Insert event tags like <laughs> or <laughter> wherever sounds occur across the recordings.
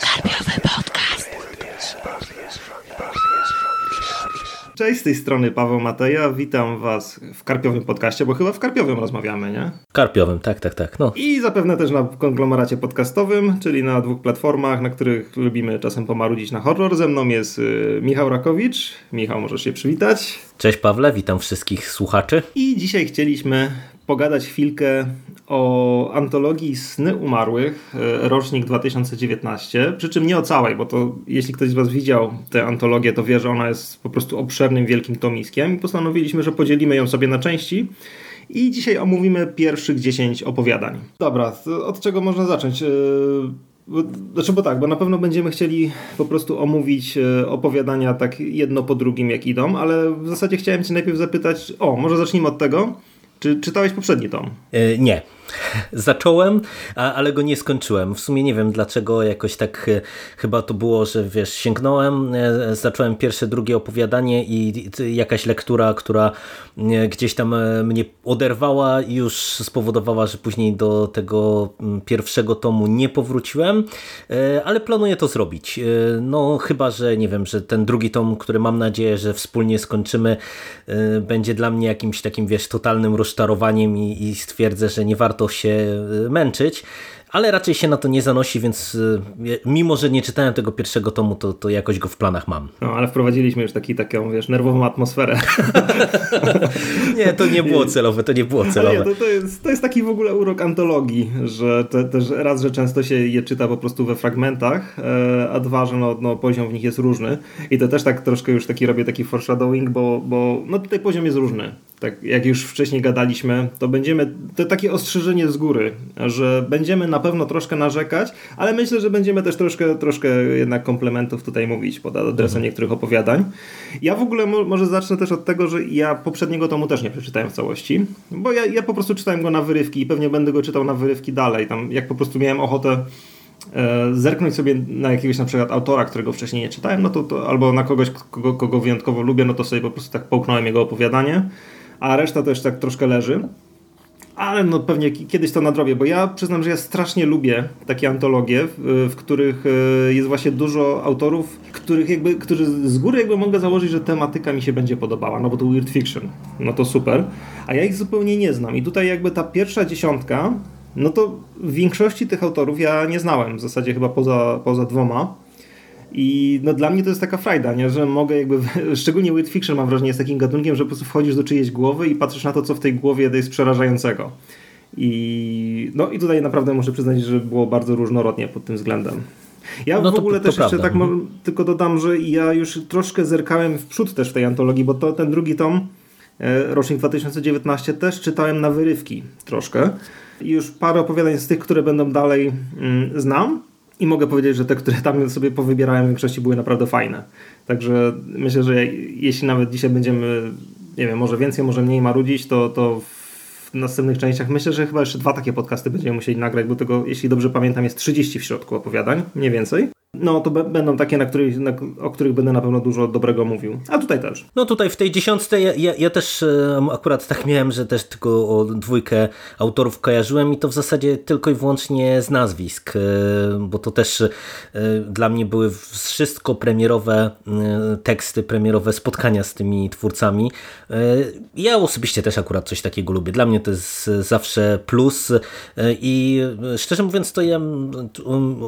Karpiowy podcast. Cześć, z tej strony Paweł Mateja. Witam Was w Karpiowym podcaście, bo chyba w Karpiowym rozmawiamy, nie? Karpiowym, tak, tak, tak. No. I zapewne też na konglomeracie podcastowym, czyli na dwóch platformach, na których lubimy czasem pomarudzić na horror. Ze mną jest y, Michał Rakowicz. Michał, możesz się przywitać. Cześć Pawle, witam wszystkich słuchaczy. I dzisiaj chcieliśmy pogadać chwilkę o antologii Sny Umarłych, y, rocznik 2019. Przy czym nie o całej, bo to jeśli ktoś z Was widział tę antologię, to wie, że ona jest po prostu obszernym, wielkim tomiskiem. I postanowiliśmy, że podzielimy ją sobie na części. I dzisiaj omówimy pierwszych 10 opowiadań. Dobra, od czego można zacząć? Yy, bo- Znaczy, bo tak, bo na pewno będziemy chcieli po prostu omówić e, opowiadania tak jedno po drugim, jak idą, ale w zasadzie chciałem Cię najpierw zapytać, o, może zacznijmy od tego. Czy czytałeś poprzedni tom? E, nie. Zacząłem, a, ale go nie skończyłem. W sumie nie wiem dlaczego, jakoś tak e, chyba to było, że wiesz, sięgnąłem, e, zacząłem pierwsze, drugie opowiadanie i jakaś lektura, która e, gdzieś tam mnie oderwała i już spowodowała, że później do tego pierwszego tomu nie powróciłem, ale planuję to zrobić. No chyba, że nie wiem, że ten drugi tom, który mam nadzieję, że wspólnie skończymy, będzie dla mnie jakimś takim, wiesz, totalnym rozczarowaniem i stwierdzę, że nie warto się e, męczyć. Ale raczej się na to nie zanosi, więc e, mimo, że nie czytałem tego pierwszego tomu, to, to jakoś go w planach mam. No, ale wprowadziliśmy już taki, taką, wiesz, nerwową atmosferę. <laughs> Nie, to nie było celowe, to nie było <laughs> celowe. nie, to, to, jest, to jest taki w ogóle urok antologii, że te, też raz, że często się je czyta po prostu we fragmentach, e, a dwa, że no, no, poziom w nich jest różny. I to też tak troszkę już taki robię taki foreshadowing, bo, bo no, tutaj poziom jest różny. Tak jak już wcześniej gadaliśmy, to będziemy, to takie ostrzeżenie z góry, że będziemy na pewno troszkę narzekać, ale myślę, że będziemy też troszkę, troszkę jednak komplementów tutaj mówić pod adresem niektórych opowiadań. Ja w ogóle mo- może zacznę też od tego, że ja poprzedniego tomu też nie przeczytałem w całości, bo ja, ja po prostu czytałem go na wyrywki i pewnie będę go czytał na wyrywki dalej. Tam jak po prostu miałem ochotę e, zerknąć sobie na jakiegoś na przykład autora, którego wcześniej nie czytałem, no to, to albo na kogoś, kogo, kogo wyjątkowo lubię, no to sobie po prostu tak połknąłem jego opowiadanie, a reszta też tak troszkę leży. Ale no pewnie ki- kiedyś to nadrobię, bo ja przyznam, że ja strasznie lubię takie antologie, w, w których e, jest właśnie dużo autorów, których jakby, którzy z góry jakby mogę założyć, że tematyka mi się będzie podobała, no bo to weird fiction, no to super, a ja ich zupełnie nie znam i tutaj jakby ta pierwsza dziesiątka, no to w większości tych autorów ja nie znałem, w zasadzie chyba poza, poza dwoma. I no dla mnie to jest taka frajda, nie? że mogę jakby, <laughs> szczególnie weird fiction mam wrażenie jest takim gatunkiem, że po prostu wchodzisz do czyjejś głowy i patrzysz na to, co w tej głowie jest przerażającego. I no i tutaj naprawdę muszę przyznać, że było bardzo różnorodnie pod tym względem. Ja No w to- ogóle to też jeszcze tak mo- tylko dodam, że ja już troszkę zerkałem w przód też w tej antologii, bo to ten drugi tom, e, rocznik 2019, też czytałem na wyrywki troszkę. I już parę opowiadań z tych, które będą dalej mm, znam. I mogę powiedzieć, że te, które tam sobie powybierałem w większości były naprawdę fajne. Także myślę, że jeśli nawet dzisiaj będziemy, nie wiem, może więcej, może mniej marudzić, to, to w następnych częściach myślę, że chyba jeszcze dwa takie podcasty będziemy musieli nagrać, bo tego, jeśli dobrze pamiętam, jest 30 w środku opowiadań, mniej więcej. No to będą takie, na na, o których będę na pewno dużo dobrego mówił. A tutaj też. No tutaj w tej dziesiątce ja, ja, ja też akurat tak miałem, że też tylko o dwójkę autorów kojarzyłem i to w zasadzie tylko i wyłącznie z nazwisk, e, bo to też e, dla mnie były wszystko premierowe e, teksty, premierowe spotkania z tymi twórcami. Ja osobiście też akurat coś takiego lubię. Dla mnie to jest zawsze plus i szczerze mówiąc to ja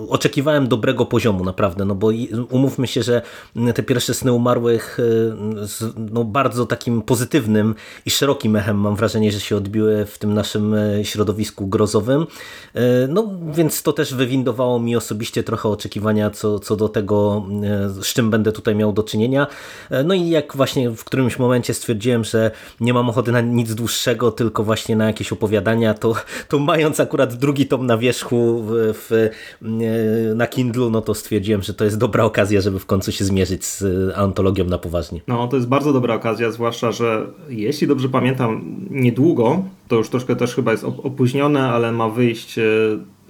oczekiwałem dobrego poziomu naprawdę, no bo umówmy się, że te pierwsze sny umarłych e, z no, bardzo takim pozytywnym i szerokim echem mam wrażenie, że się odbiły w tym naszym e, środowisku grozowym. E, No więc to też wywindowało mi osobiście trochę oczekiwania co, co do tego, z czym będę tutaj miał do czynienia. No i jak właśnie w którymś momencie stwierdziłem, że nie mam ochoty na nic dłuższego, tylko właśnie na jakieś opowiadania, to, to mając akurat drugi tom na wierzchu w, w, na Kindlu, no to stwierdziłem, że to jest dobra okazja, żeby w końcu się zmierzyć z e, antologią na poważnie. No, to jest bardzo dobra okazja, zwłaszcza, że jeśli dobrze pamiętam, niedługo, to już troszkę też chyba jest op- opóźnione, ale ma wyjść e,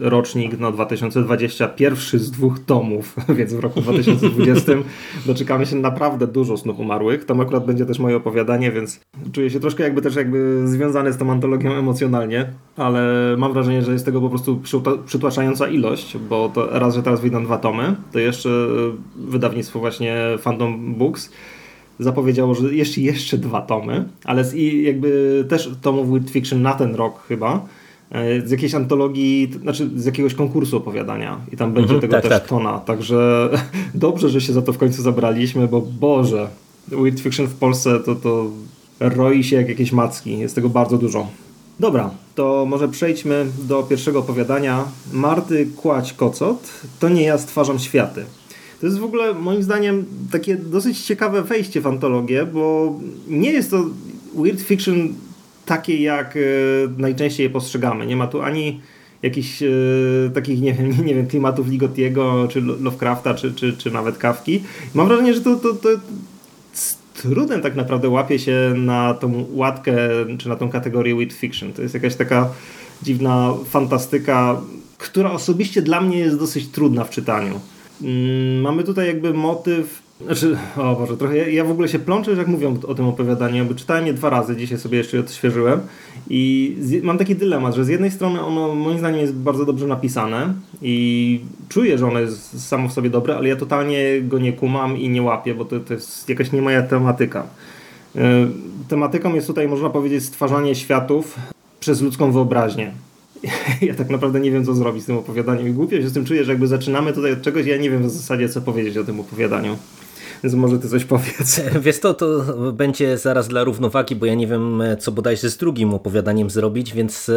rocznik no 2020, pierwszy z dwóch tomów, <laughs> więc w roku 2020 <laughs> doczekamy się naprawdę dużo snów umarłych. Tam akurat będzie też moje opowiadanie, więc czuję się troszkę jakby też jakby związany z tą antologią emocjonalnie, ale mam wrażenie, że jest tego po prostu przytłaczająca ilość, bo to raz, że teraz wyjdą dwa tomy, to jeszcze wydawnictwo właśnie Phantom Books zapowiedziało, że jeszcze, jeszcze dwa tomy, ale z, i jakby też tomów Weird Fiction na ten rok chyba, z jakiejś antologii, znaczy z jakiegoś konkursu opowiadania i tam będzie mhm, tego tak, też tak. tona, także <laughs> dobrze, że się za to w końcu zabraliśmy, bo Boże, Weird Fiction w Polsce to, to roi się jak jakieś macki, jest tego bardzo dużo. Dobra, to może przejdźmy do pierwszego opowiadania. Marty Kłać-Kocot, to nie ja stwarzam światy. To jest w ogóle moim zdaniem takie dosyć ciekawe wejście w antologię, bo nie jest to weird fiction takie jak e, najczęściej je postrzegamy. Nie ma tu ani jakichś e, takich, nie wiem, <laughs> nie, wiem, klimatów Ligotiego, czy Lovecrafta, czy, czy, czy nawet Kawki. Mam wrażenie, że to, to, to z trudem tak naprawdę łapie się na tą łatkę, czy na tą kategorię weird fiction. To jest jakaś taka dziwna fantastyka, która osobiście dla mnie jest dosyć trudna w czytaniu. Mm, mamy tutaj jakby motyw znaczy, o Boże, trochę ja, ja, w ogóle się plączę, jak mówią o tym opowiadaniu, bo czytałem je dwa razy, dzisiaj sobie jeszcze je odświeżyłem i z, mam taki dylemat, że z jednej strony ono moim zdaniem jest bardzo dobrze napisane i czuję, że ono jest samo w sobie dobre, ale ja totalnie go nie kumam i nie łapię, bo to, to jest jakaś nie moja tematyka. Yy, tematyką jest tutaj, można powiedzieć, stwarzanie światów przez ludzką wyobraźnię. <laughs> ja tak naprawdę nie wiem, co zrobić z tym opowiadaniem i głupio się z tym czuję, że jakby zaczynamy tutaj od czegoś, ja nie wiem w zasadzie, co powiedzieć o tym opowiadaniu. Więc może ty coś powiedz. Wiesz to, to będzie zaraz dla równowagi, bo ja nie wiem, co bodajże z drugim opowiadaniem zrobić, więc,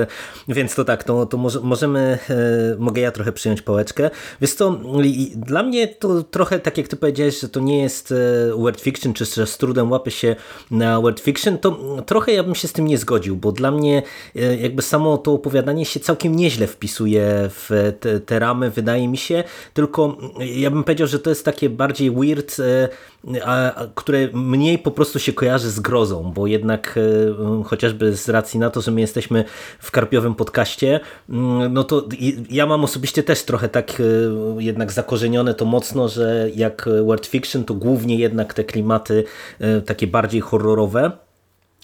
więc to tak, to, to może, możemy, e, mogę ja trochę przyjąć pałeczkę. Wiesz to, dla mnie to trochę tak jak ty powiedziałeś, że to nie jest e, word fiction, czy że z trudem łapy się na word fiction, to trochę ja bym się z tym nie zgodził, bo dla mnie e, jakby samo to opowiadanie się całkiem nieźle wpisuje w te, te ramy, wydaje mi się, tylko ja bym powiedział, że to jest takie bardziej weird a, które mniej po prostu się kojarzy z grozą, bo jednak e, chociażby z racji na to, że my jesteśmy w karpiowym podcaście, no to ja mam osobiście też trochę tak e, jednak zakorzenione to mocno, że jak World Fiction to głównie jednak te klimaty e, takie bardziej horrorowe,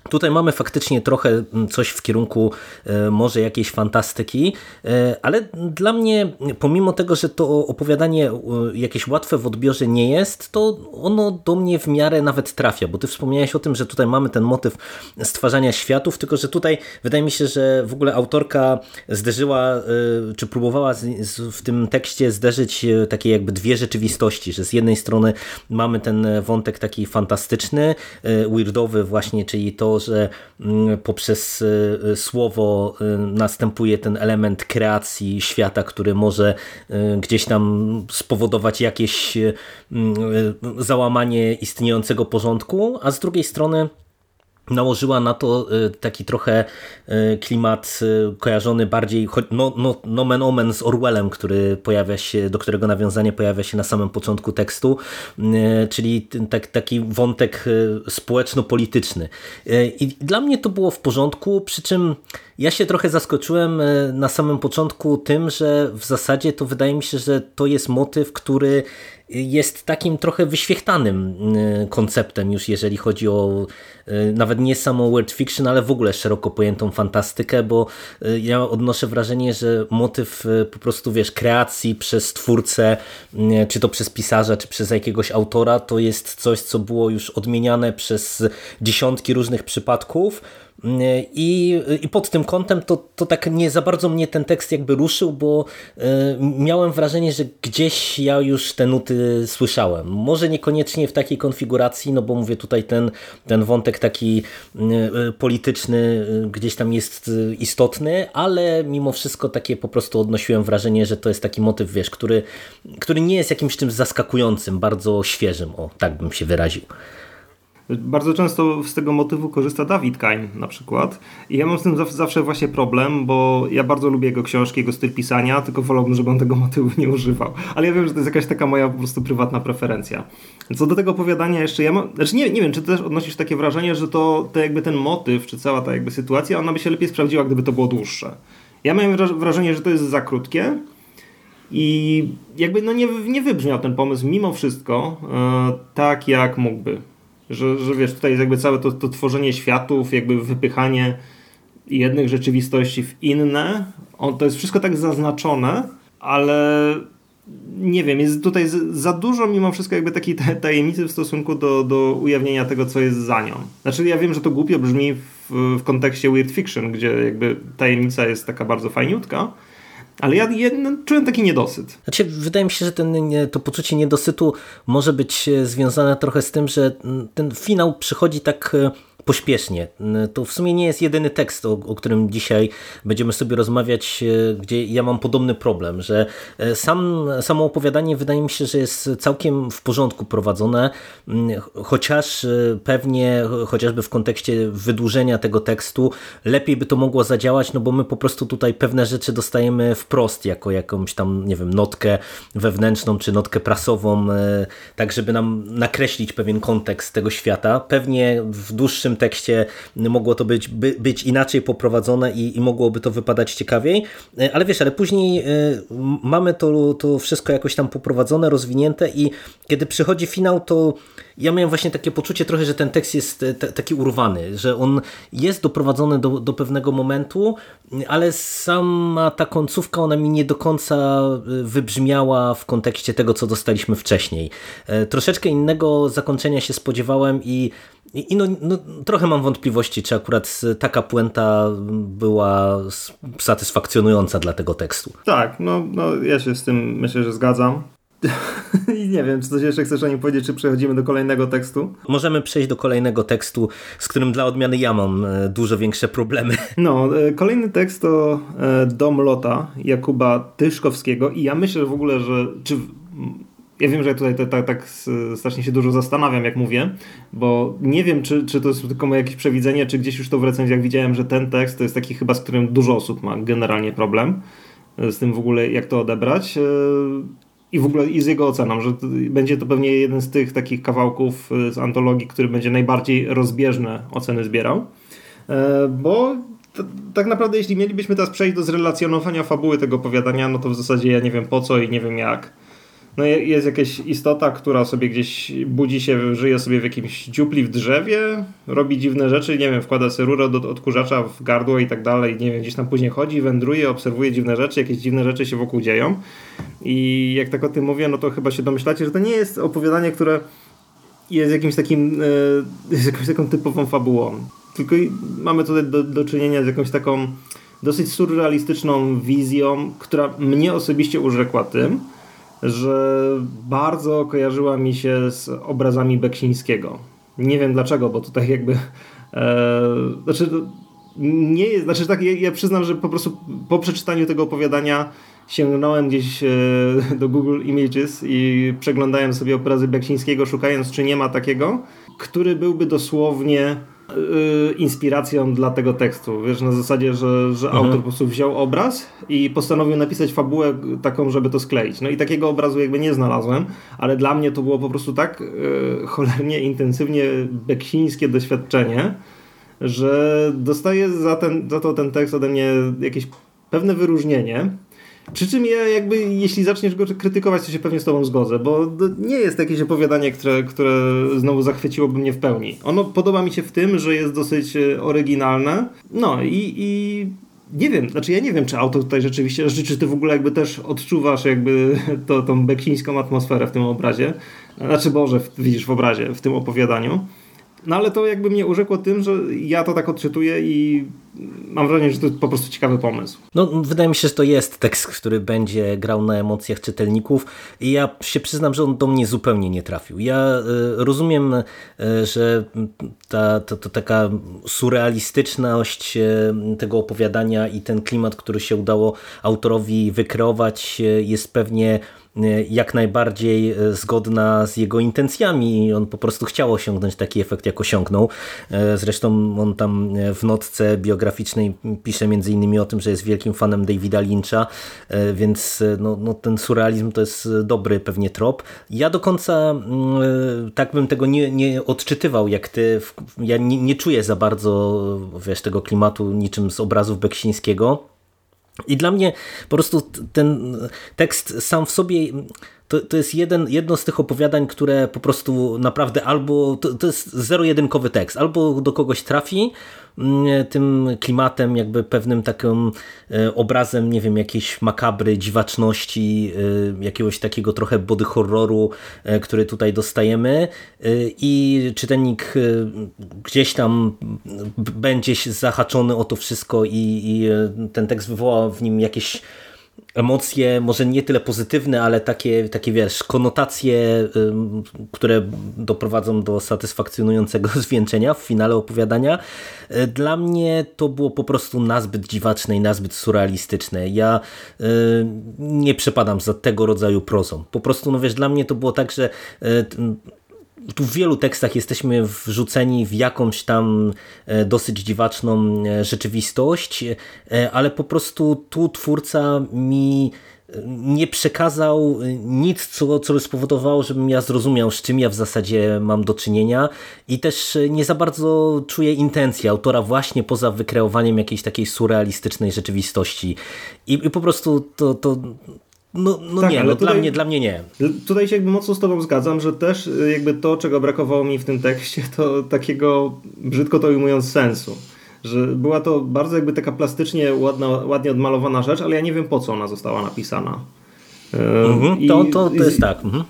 Tutaj mamy faktycznie trochę mm, coś w kierunku e, może jakiejś fantastyki, e, ale dla mnie, pomimo tego, że to opowiadanie e, jakieś łatwe w odbiorze nie jest, to ono do mnie w miarę nawet trafia, bo ty wspomniałeś o tym, że tutaj mamy ten motyw stwarzania światów, tylko że tutaj wydaje mi się, że w ogóle autorka zderzyła, czy próbowała w tym tekście zderzyć takie jakby dwie rzeczywistości, że z jednej strony mamy ten wątek taki fantastyczny, weirdowy właśnie, czyli to że mm, poprzez y, słowo y, następuje ten element kreacji świata, który może gdzieś tam spowodować jakieś załamanie istniejącego porządku, a z drugiej strony nałożyła na to y, taki trochę y, klimat y, kojarzony bardziej no, no, nomen omen z Orwellem, który pojawia się, do którego nawiązanie pojawia się na samym początku tekstu, czyli tak, taki wątek społeczno-polityczny. I dla mnie to było w porządku, przy czym ja się trochę zaskoczyłem na samym początku tym, że w zasadzie to wydaje mi się, że to jest motyw, który jest takim trochę wyświechtanym y, konceptem już jeżeli chodzi o y, nawet nie samo word fiction, ale w ogóle szeroko pojętą fantastykę, bo ja odnoszę wrażenie, że motyw po prostu wiesz, kreacji przez twórcę, czy to przez pisarza, czy przez jakiegoś autora, to jest coś, co było już odmieniane przez dziesiątki różnych przypadków, i, I pod tym kątem to, to tak nie za bardzo mnie ten tekst jakby ruszył, bo y, miałem wrażenie, że gdzieś ja już te nuty słyszałem. Może niekoniecznie w takiej konfiguracji, no bo mówię tutaj ten, ten wątek taki y, polityczny gdzieś tam jest istotny, ale mimo wszystko takie po prostu odnosiłem wrażenie, że to jest taki motyw, wiesz, który, który nie jest jakimś czymś zaskakującym, bardzo świeżym, o tak bym się wyraził. Bardzo często z tego motywu korzysta Dawid Kain na przykład. I ja mam z tym zawsze właśnie problem, bo ja bardzo lubię jego książki, jego styl pisania, tylko wolałbym, żeby on tego <laughs> motywu nie używał. Ale ja wiem, że to jest jakaś taka moja po prostu prywatna preferencja. Co do tego opowiadania jeszcze, ja mam, znaczy nie, nie wiem, czy ty też odnosisz takie wrażenie, że to, to jakby ten motyw, czy cała ta jakby sytuacja, ona by się lepiej sprawdziła, gdyby to było dłuższe. Ja miałem wrażenie, że to jest za krótkie i jakby no nie, nie wybrzmiał ten pomysł mimo wszystko e, tak jak mógłby. Że, że wiesz, tutaj jest jakby całe to, to tworzenie światów, jakby wypychanie jednych rzeczywistości w inne. On, to jest wszystko tak zaznaczone, ale nie wiem, jest tutaj za dużo mimo wszystko jakby takiej tajemnicy w stosunku do, do ujawnienia tego, co jest za nią. Znaczy ja wiem, że to głupio brzmi w, w kontekście weird fiction, gdzie jakby tajemnica jest taka bardzo fajniutka, ale ja, ja no, czułem taki niedosyt. Znaczy, wydaje mi się, że ten, to poczucie niedosytu może być e, związane trochę z tym, że ten finał przychodzi tak e, pośpiesznie. To w sumie nie jest jedyny tekst, o, o, którym dzisiaj będziemy sobie rozmawiać, e, gdzie ja mam podobny problem, że e, sam, samo opowiadanie wydaje mi się, że jest całkiem w porządku prowadzone, chociaż e, pewnie chociażby w kontekście wydłużenia tego tekstu lepiej by to mogło zadziałać, no bo my po prostu tutaj pewne rzeczy dostajemy wprost, jako jakąś tam, nie wiem, notkę wewnętrzną, czy notkę prasową, tak żeby nam nakreślić pewien kontekst tego świata. Pewnie w dłuższym tekście mogło to być, by, być inaczej poprowadzone i, i mogłoby to wypadać ciekawiej, e, ale wiesz, ale później e, mamy to, to wszystko jakoś tam poprowadzone, rozwinięte i kiedy przychodzi finał, to ja miałem właśnie takie poczucie trochę, że ten tekst jest e, taki urwany, że on jest doprowadzony do, do pewnego momentu, ale sama ta końcówka, ona mi nie do końca wybrzmiała w kontekście tego, co dostaliśmy wcześniej. Troszeczkę innego zakończenia się spodziewałem i i, no, no, trochę mam wątpliwości, czy akurat taka puenta była satysfakcjonująca dla tego tekstu. Tak, no, no ja się z tym myślę, że zgadzam. <laughs> I nie wiem, czy coś jeszcze chcesz o nim powiedzieć, czy przechodzimy do kolejnego tekstu? Możemy przejść do kolejnego tekstu, z którym dla odmiany ja mam e, dużo większe problemy. <laughs> No, e, kolejny tekst to e, Dom Lota Jakuba Tyszkowskiego i ja myślę w ogóle, że czy ja wiem, że tutaj tak, tak strasznie się dużo zastanawiam, jak mówię, bo nie wiem, czy, czy to jest tylko moje jakieś przewidzenie, czy gdzieś już to w recenzjach widziałem, że ten tekst to jest taki chyba, z którym dużo osób ma generalnie problem, z tym w ogóle jak to odebrać e, i w ogóle i z jego oceną, że będzie to pewnie jeden z tych takich kawałków e, z antologii, który będzie najbardziej rozbieżne oceny zbierał, e, bo tak naprawdę jeśli mielibyśmy teraz przejść do zrelacjonowania fabuły tego opowiadania, no to w zasadzie ja nie wiem po co i nie wiem jak no jest jakaś istota, która sobie gdzieś budzi się, żyje sobie w jakimś dziupli w drzewie, robi dziwne rzeczy, nie wiem, wkłada sobie rurę do odkurzacza w gardło i tak dalej, nie wiem, gdzieś tam później chodzi, wędruje, obserwuje dziwne rzeczy, jakieś dziwne rzeczy się wokół dzieją. I jak tak o tym mówię, no to chyba się domyślacie, że to nie jest opowiadanie, które jest jakimś takim, e, <laughs> jest jakąś taką typową fabułą, tylko mamy tutaj do, do czynienia z jakąś taką dosyć surrealistyczną wizją, która mnie osobiście urzekła tym, że bardzo kojarzyła mi się z obrazami Beksińskiego. Nie wiem dlaczego, bo tutaj jakby. E, znaczy, nie jest. Znaczy, tak, ja, ja, przyznam, że po prostu po przeczytaniu tego opowiadania sięgnąłem gdzieś e, do Google Images i przeglądałem sobie obrazy Beksińskiego, szukając, czy nie ma takiego, który byłby dosłownie inspiracją dla tego tekstu. Wiesz, na zasadzie, że, że mhm. autor po prostu wziął obraz i postanowił napisać fabułę taką, żeby to skleić. No i takiego obrazu jakby nie znalazłem, ale dla mnie to było po prostu tak yy, <laughs> cholernie intensywnie beksińskie doświadczenie, że dostaję za, ten, za to ten tekst ode mnie jakieś pewne wyróżnienie. Przy czym ja jakby, jeśli zaczniesz go krytykować, to się pewnie z tobą zgodzę, bo nie jest jakieś opowiadanie, które, które znowu zachwyciłoby mnie w pełni. Ono podoba mi się w tym, że jest dosyć e, oryginalne. No i, i nie wiem, znaczy ja nie wiem, czy autor tutaj rzeczywiście, czy ty w ogóle jakby też odczuwasz jakby <laughs> to, tą beksińską atmosferę w tym obrazie. Znaczy Boże, widzisz w obrazie, w tym opowiadaniu. No ale to jakby mnie urzekło tym, że ja to tak odczytuję i mam wrażenie, że to po prostu ciekawy pomysł. No, wydaje mi się, że to jest tekst, który będzie grał na emocjach czytelników i ja się przyznam, że on do mnie zupełnie nie trafił. Ja y, rozumiem, y, że ta, ta, ta taka surrealistyczność y, tego opowiadania i ten klimat, który się udało autorowi wykreować jest pewnie jak najbardziej e, zgodna z jego intencjami i on po prostu chciał osiągnąć taki efekt, jak osiągnął. E, zresztą on tam e, w notce biograficznej pisze między innymi o tym, że jest wielkim fanem Davida Lyncha, więc no, no ten surrealizm to jest dobry pewnie trop. Ja do końca mm, tak bym tego nie, nie odczytywał jak ty. Ja nie, nie czuję za bardzo wiesz, tego klimatu niczym z obrazów Beksińskiego I dla mnie po prostu ten tekst sam w sobie to, to jest jeden, jedno z tych opowiadań, które po prostu naprawdę albo, to, to jest zero-jedynkowy tekst, albo do kogoś trafi mm, tym klimatem, jakby pewnym takim e, obrazem, nie wiem, jakiejś makabry, dziwaczności, e, jakiegoś takiego trochę body horroru, e, który tutaj dostajemy. I czytelnik gdzieś tam będzie zahaczony o to wszystko i, i ten tekst wywoła w nim jakieś emocje, może nie tyle pozytywne, ale takie, takie wiesz, konotacje, które doprowadzą do satysfakcjonującego <laughs> zwieńczenia w finale opowiadania. E, dla mnie to było po prostu nazbyt dziwaczne i nazbyt surrealistyczne. Ja e, nie przepadam za tego rodzaju prozą. Po prostu, no wiesz, dla mnie to było tak, że e, tu w wielu tekstach jesteśmy wrzuceni w jakąś tam e, dosyć dziwaczną e, rzeczywistość, e, ale po prostu tu twórca mi nie przekazał nic, co, co by spowodowało, żebym ja zrozumiał, z czym ja w zasadzie mam do czynienia i też nie za bardzo czuję intencji autora właśnie poza wykreowaniem jakiejś takiej surrealistycznej rzeczywistości. I, i po prostu to, to no, no tak, nie, no tutaj, dla, mnie, dla mnie nie. Tutaj się jakby mocno z tobą zgadzam, że też y, jakby to, czego brakowało mi w tym tekście, to takiego, brzydko to ujmując, sensu. Że była to bardzo jakby taka plastycznie ładna, ładnie odmalowana rzecz, ale ja nie wiem po co ona została napisana. Mhm, to, to, to jest tak. Mhm.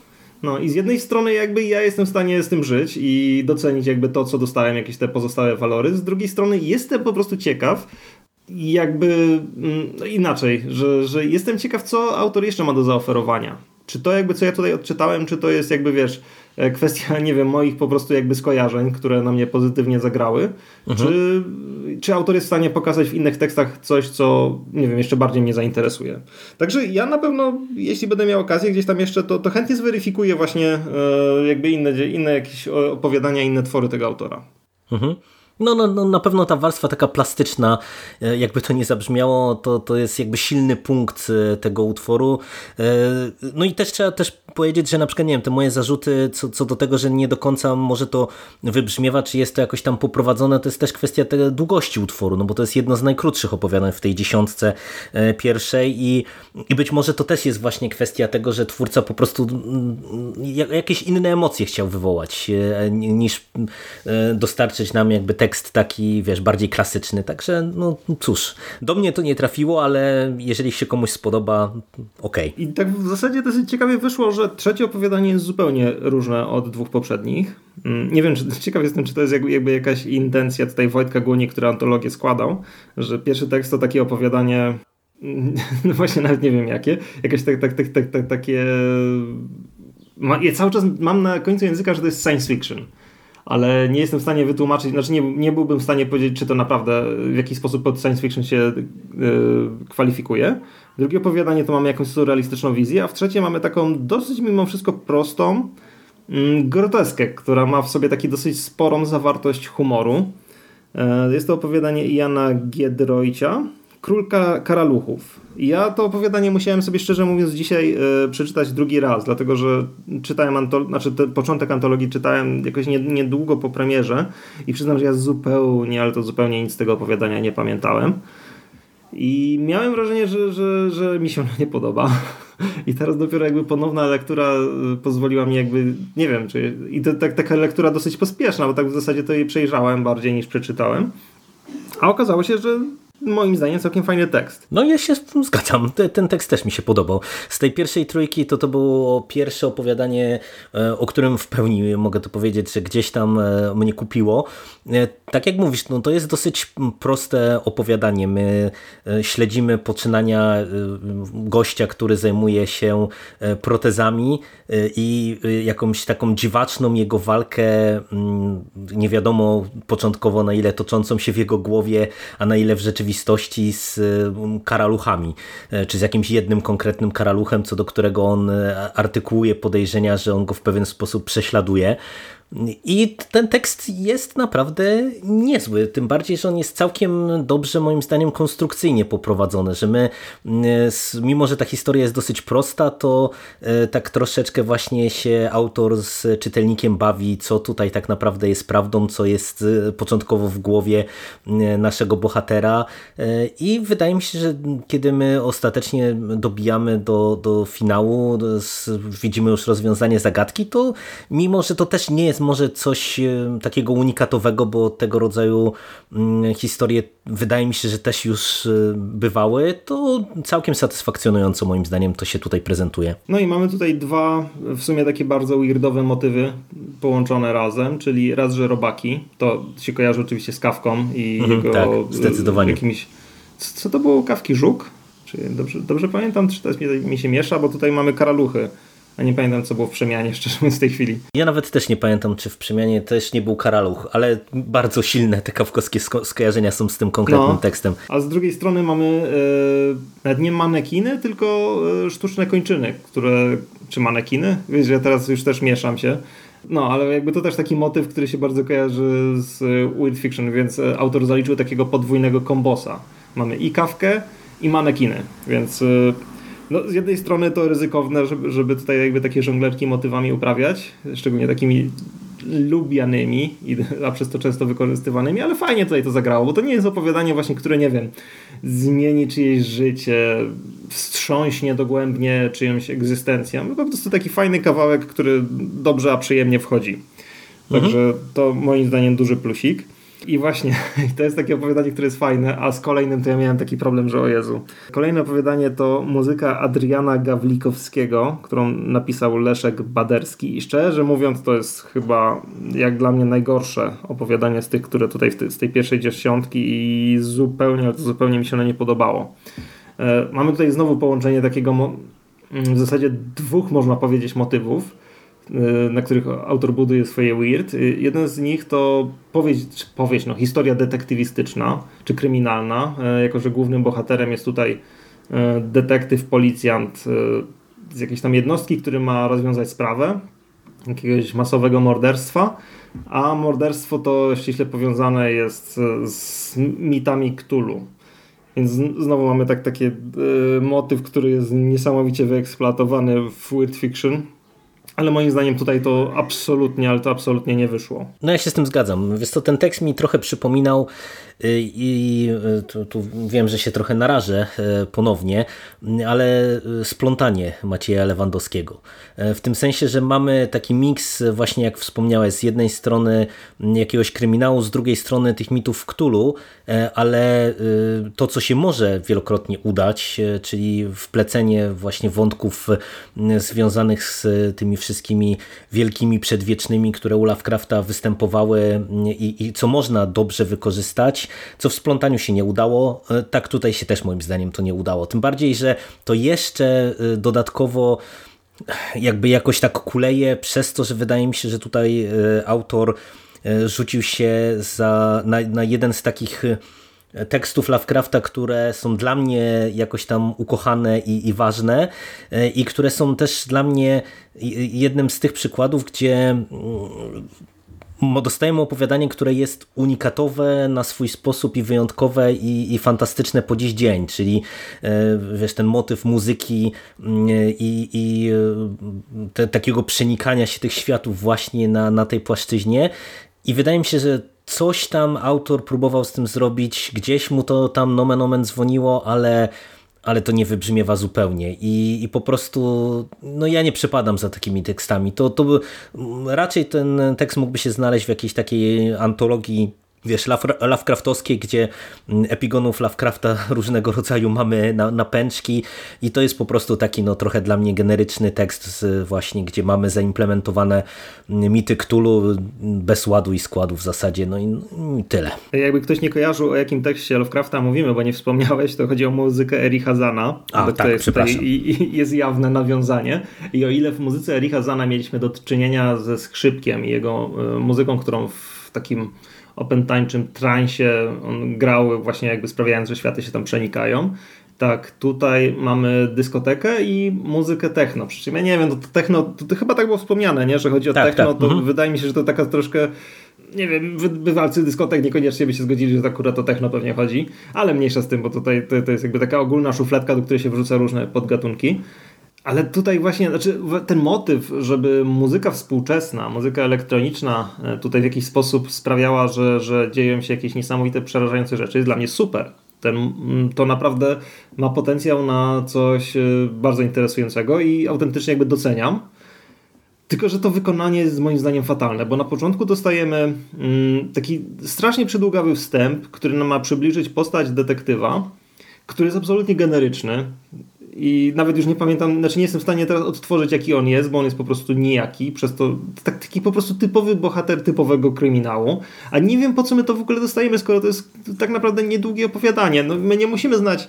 No i z jednej strony jakby ja jestem w stanie z tym żyć i docenić jakby to, co dostałem, jakieś te pozostałe walory. Z drugiej strony jestem po prostu ciekaw, jakby no inaczej, że, że jestem ciekaw, co autor jeszcze ma do zaoferowania. Czy to jakby, co ja tutaj odczytałem, czy to jest jakby, wiesz, e, kwestia, <laughs> nie wiem, moich po prostu jakby skojarzeń, które na mnie pozytywnie zagrały, mhm. czy, czy autor jest w stanie pokazać w innych tekstach coś, co, nie wiem, jeszcze bardziej mnie zainteresuje. Także ja na pewno, jeśli będę miał okazję gdzieś tam jeszcze, to, to chętnie zweryfikuję właśnie e, jakby inne, inne jakieś opowiadania, inne twory tego autora. Mhm. No, no, no, na pewno ta warstwa taka plastyczna, e, jakby to nie zabrzmiało, to, to jest jakby silny punkt e, tego utworu. E, no i też trzeba też powiedzieć, że na przykład, nie wiem, te moje zarzuty co, co do tego, że nie do końca może to wybrzmiewa, czy jest to jakoś tam poprowadzone, to jest też kwestia tej długości utworu, no bo to jest jedno z najkrótszych opowiadań w tej dziesiątce pierwszej i, i być może to też jest właśnie kwestia tego, że twórca po prostu jakieś inne emocje chciał wywołać, niż dostarczyć nam jakby tekst tekst taki, wiesz, bardziej klasyczny, także no cóż, do mnie to nie trafiło, ale jeżeli się komuś spodoba, okej. Okay. I tak w zasadzie dosyć ciekawie wyszło, że trzecie opowiadanie jest zupełnie różne od dwóch poprzednich. Mm, nie wiem, czy <laughs> ciekaw jestem, czy to jest jakby jakaś intencja tutaj Wojtka Głoni, który antologię składał, że pierwszy tekst to takie opowiadanie <laughs> no właśnie nawet nie wiem jakie, jakieś tak, tak, tak, tak, tak takie ja cały czas mam na końcu języka, że to jest science fiction ale nie jestem w stanie wytłumaczyć, znaczy nie, nie byłbym w stanie powiedzieć, czy to naprawdę w jakiś sposób pod science fiction się yy, kwalifikuje. Drugie opowiadanie to mamy jakąś surrealistyczną wizję, a w trzecie mamy taką dosyć mimo wszystko prostą yy, groteskę, która ma w sobie taki dosyć sporą zawartość humoru. Yy, jest to opowiadanie Jana Giedroycia, Królka Karaluchów. Ja to opowiadanie musiałem sobie szczerze mówiąc dzisiaj y, przeczytać drugi raz, dlatego że czytałem, antolo- znaczy początek antologii czytałem jakoś niedługo po premierze i przyznam, że ja zupełnie, ale to zupełnie nic z tego opowiadania nie pamiętałem. I miałem wrażenie, że, że, że mi się ono nie podoba. <laughs> I teraz dopiero jakby ponowna lektura e, pozwoliła mi jakby, nie wiem, czy i to tak, taka lektura dosyć pospieszna, bo tak w zasadzie to jej przejrzałem bardziej niż przeczytałem. A okazało się, że moim zdaniem całkiem fajny tekst. No ja się zgadzam, ten tekst też mi się podobał. Z tej pierwszej trójki to to było pierwsze opowiadanie, e, o którym w pełni mogę to powiedzieć, że gdzieś tam e, mnie kupiło. E, tak jak mówisz, no to jest dosyć proste opowiadanie. My śledzimy poczynania gościa, który zajmuje się protezami i jakąś taką dziwaczną jego walkę, mm, nie wiadomo początkowo na ile toczącą się w jego głowie, a na ile w rzeczywistości z karaluchami, e, czy z jakimś jednym konkretnym karaluchem, co do którego on e, artykułuje podejrzenia, że on go w pewien sposób prześladuje. I ten tekst jest naprawdę niezły, tym bardziej, że on jest całkiem dobrze moim zdaniem konstrukcyjnie poprowadzony, że my, mimo że ta historia jest dosyć prosta, to tak troszeczkę właśnie się autor z czytelnikiem bawi, co tutaj tak naprawdę jest prawdą, co jest początkowo w głowie naszego bohatera. I wydaje mi się, że kiedy my ostatecznie dobijamy do, do finału, widzimy już rozwiązanie zagadki, to mimo, że to też nie jest może coś e, takiego unikatowego, bo tego rodzaju mm, historie wydaje mi się, że też już e, bywały, to całkiem satysfakcjonująco moim zdaniem to się tutaj prezentuje. No i mamy tutaj dwa w sumie takie bardzo weirdowe motywy połączone razem, czyli raz, że robaki, to się kojarzy oczywiście z kawką i mhm, jego tak, zdecydowanie. jakimiś co to było? Kawki żuk? Czy dobrze, dobrze pamiętam, czy to mi, mi się miesza, bo tutaj mamy karaluchy. A nie pamiętam, co było w przemianie, <laughs> szczerze mówiąc, w tej chwili. Ja nawet też nie pamiętam, czy w przemianie też nie był karaluch, ale bardzo silne te kawkowskie sko skojarzenia są z tym konkretnym no, tekstem. A z drugiej strony mamy e, nawet nie manekiny, tylko e, sztuczne kończyny, które, czy manekiny? Wiesz, ja teraz już też mieszam się. No, ale jakby to też taki motyw, który się bardzo kojarzy z Weird Fiction, więc e, autor zaliczył takiego podwójnego kombosa. Mamy i kawkę, i manekiny, więc no, z jednej strony to ryzykowne, żeby, żeby tutaj jakby takie żonglerki motywami uprawiać, szczególnie takimi lubianymi, <laughs> a przez to często wykorzystywanymi, ale fajnie tutaj to zagrało, bo to nie jest opowiadanie właśnie, które, nie wiem, zmieni czyjeś życie, wstrząśnie dogłębnie czyjąś egzystencję. No po prostu taki fajny kawałek, który dobrze, a przyjemnie wchodzi. Także mhm. to moim zdaniem duży plusik. I właśnie, <laughs> to jest takie opowiadanie, które jest fajne, a z kolejnym to ja miałem taki problem, że o Jezu. Kolejne opowiadanie to muzyka Adriana Gawlikowskiego, którą napisał Leszek Baderski. I szczerze mówiąc, to jest chyba jak dla mnie najgorsze opowiadanie z tych, które tutaj z tej pierwszej dziesiątki i zupełnie, ale zupełnie mi się ono nie podobało. E, mamy tutaj znowu połączenie takiego w zasadzie dwóch, można powiedzieć, motywów na których autor buduje swoje weird. Y, jeden z nich to powieść, powieść no, historia detektywistyczna czy kryminalna, y, jako że głównym bohaterem jest tutaj detektyw, policjant z jakiejś tam jednostki, który ma rozwiązać sprawę jakiegoś masowego morderstwa, a morderstwo to ściśle powiązane jest z mitami Cthulhu. Więc znowu mamy tak, taki motyw, który jest niesamowicie wyeksploatowany w weird fiction ale moim zdaniem tutaj to absolutnie, ale to absolutnie nie wyszło. No ja się z tym zgadzam. Wiesz to ten tekst mi trochę przypominał i tu, tu, wiem, że się trochę narażę e, ponownie, ale splątanie Macieja Lewandowskiego. W tym sensie, że mamy taki miks właśnie jak wspomniałeś, z jednej strony jakiegoś kryminału, z drugiej strony tych mitów Ktulu, e, ale to, co się może wielokrotnie udać, czyli wplecenie właśnie wątków związanych z tymi wszystkimi wielkimi przedwiecznymi, które u Lovecrafta występowały i, i co można dobrze wykorzystać, co w splątaniu się nie udało, e, tak tutaj się też moim zdaniem to nie udało. Tym bardziej, że to jeszcze e, dodatkowo jakby jakoś tak kuleje przez to, że wydaje mi się, że tutaj e, autor rzucił się za, na, na jeden z takich tekstów Lovecrafta, które są dla mnie jakoś tam ukochane i, i, ważne i które są też dla mnie jednym z tych przykładów, gdzie mm, dostajemy opowiadanie, które jest unikatowe na swój sposób i wyjątkowe i, i fantastyczne po dziś dzień, czyli e, wiesz, ten motyw muzyki mm, i, i e, te, takiego przenikania się tych światów właśnie na, na tej płaszczyźnie. I wydaje mi się, że coś tam autor próbował z tym zrobić, gdzieś mu to tam nomen omen dzwoniło, ale ale to nie wybrzmiewa zupełnie I, i po prostu no ja nie przepadam za takimi tekstami. To, to raczej ten tekst mógłby się znaleźć w jakiejś takiej antologii wiesz, Lovecraftowskie, gdzie mm, epigonów Lovecrafta <laughs> różnego rodzaju mamy na, na pęczki i to jest po prostu taki no trochę dla mnie generyczny tekst z, właśnie, gdzie mamy zaimplementowane mm, mity Cthulhu bez ładu i składu w zasadzie, no i, no i tyle. Jakby ktoś nie kojarzył o jakim tekście Lovecrafta mówimy, bo nie wspomniałeś, to chodzi o muzykę Ericha Zana. A, tak, jest, przepraszam. I, jest jawne nawiązanie i o ile w muzyce Ericha Zana mieliśmy do czynienia ze skrzypkiem i jego y, muzyką, którą w takim opętańczym transie on grał właśnie jakby sprawiając, że światy się tam przenikają. Tak, tutaj mamy dyskotekę i muzykę techno. Przy czym ja nie wiem, to, to techno, to, to, chyba tak było wspomniane, nie? że chodzi o tak, techno, tak. to mhm. wydaje mi się, że to taka troszkę nie wiem, bywalcy dyskotek niekoniecznie by się zgodzili, że akurat o techno pewnie chodzi, ale mniejsza z tym, bo tutaj to, to jest jakby taka ogólna szufladka, do której się wrzuca różne podgatunki. Ale tutaj właśnie, znaczy ten motyw, żeby muzyka współczesna, muzyka elektroniczna e, tutaj w jakiś sposób sprawiała, że, że dzieją się jakieś niesamowite, przerażające rzeczy, jest dla mnie super. Ten, mm, to naprawdę ma potencjał na coś e, bardzo interesującego i autentycznie jakby doceniam. Tylko, że to wykonanie jest moim zdaniem fatalne, bo na początku dostajemy mm, taki strasznie przydługawy wstęp, który nam ma przybliżyć postać detektywa, który jest absolutnie generyczny. I nawet już nie pamiętam, znaczy nie jestem w stanie teraz odtworzyć, jaki on jest, bo on jest po prostu nijaki, przez to tak, taki po prostu typowy bohater typowego kryminału. A nie wiem, po co my to w ogóle dostajemy, skoro to jest tak naprawdę niedługie opowiadanie. No, my nie musimy znać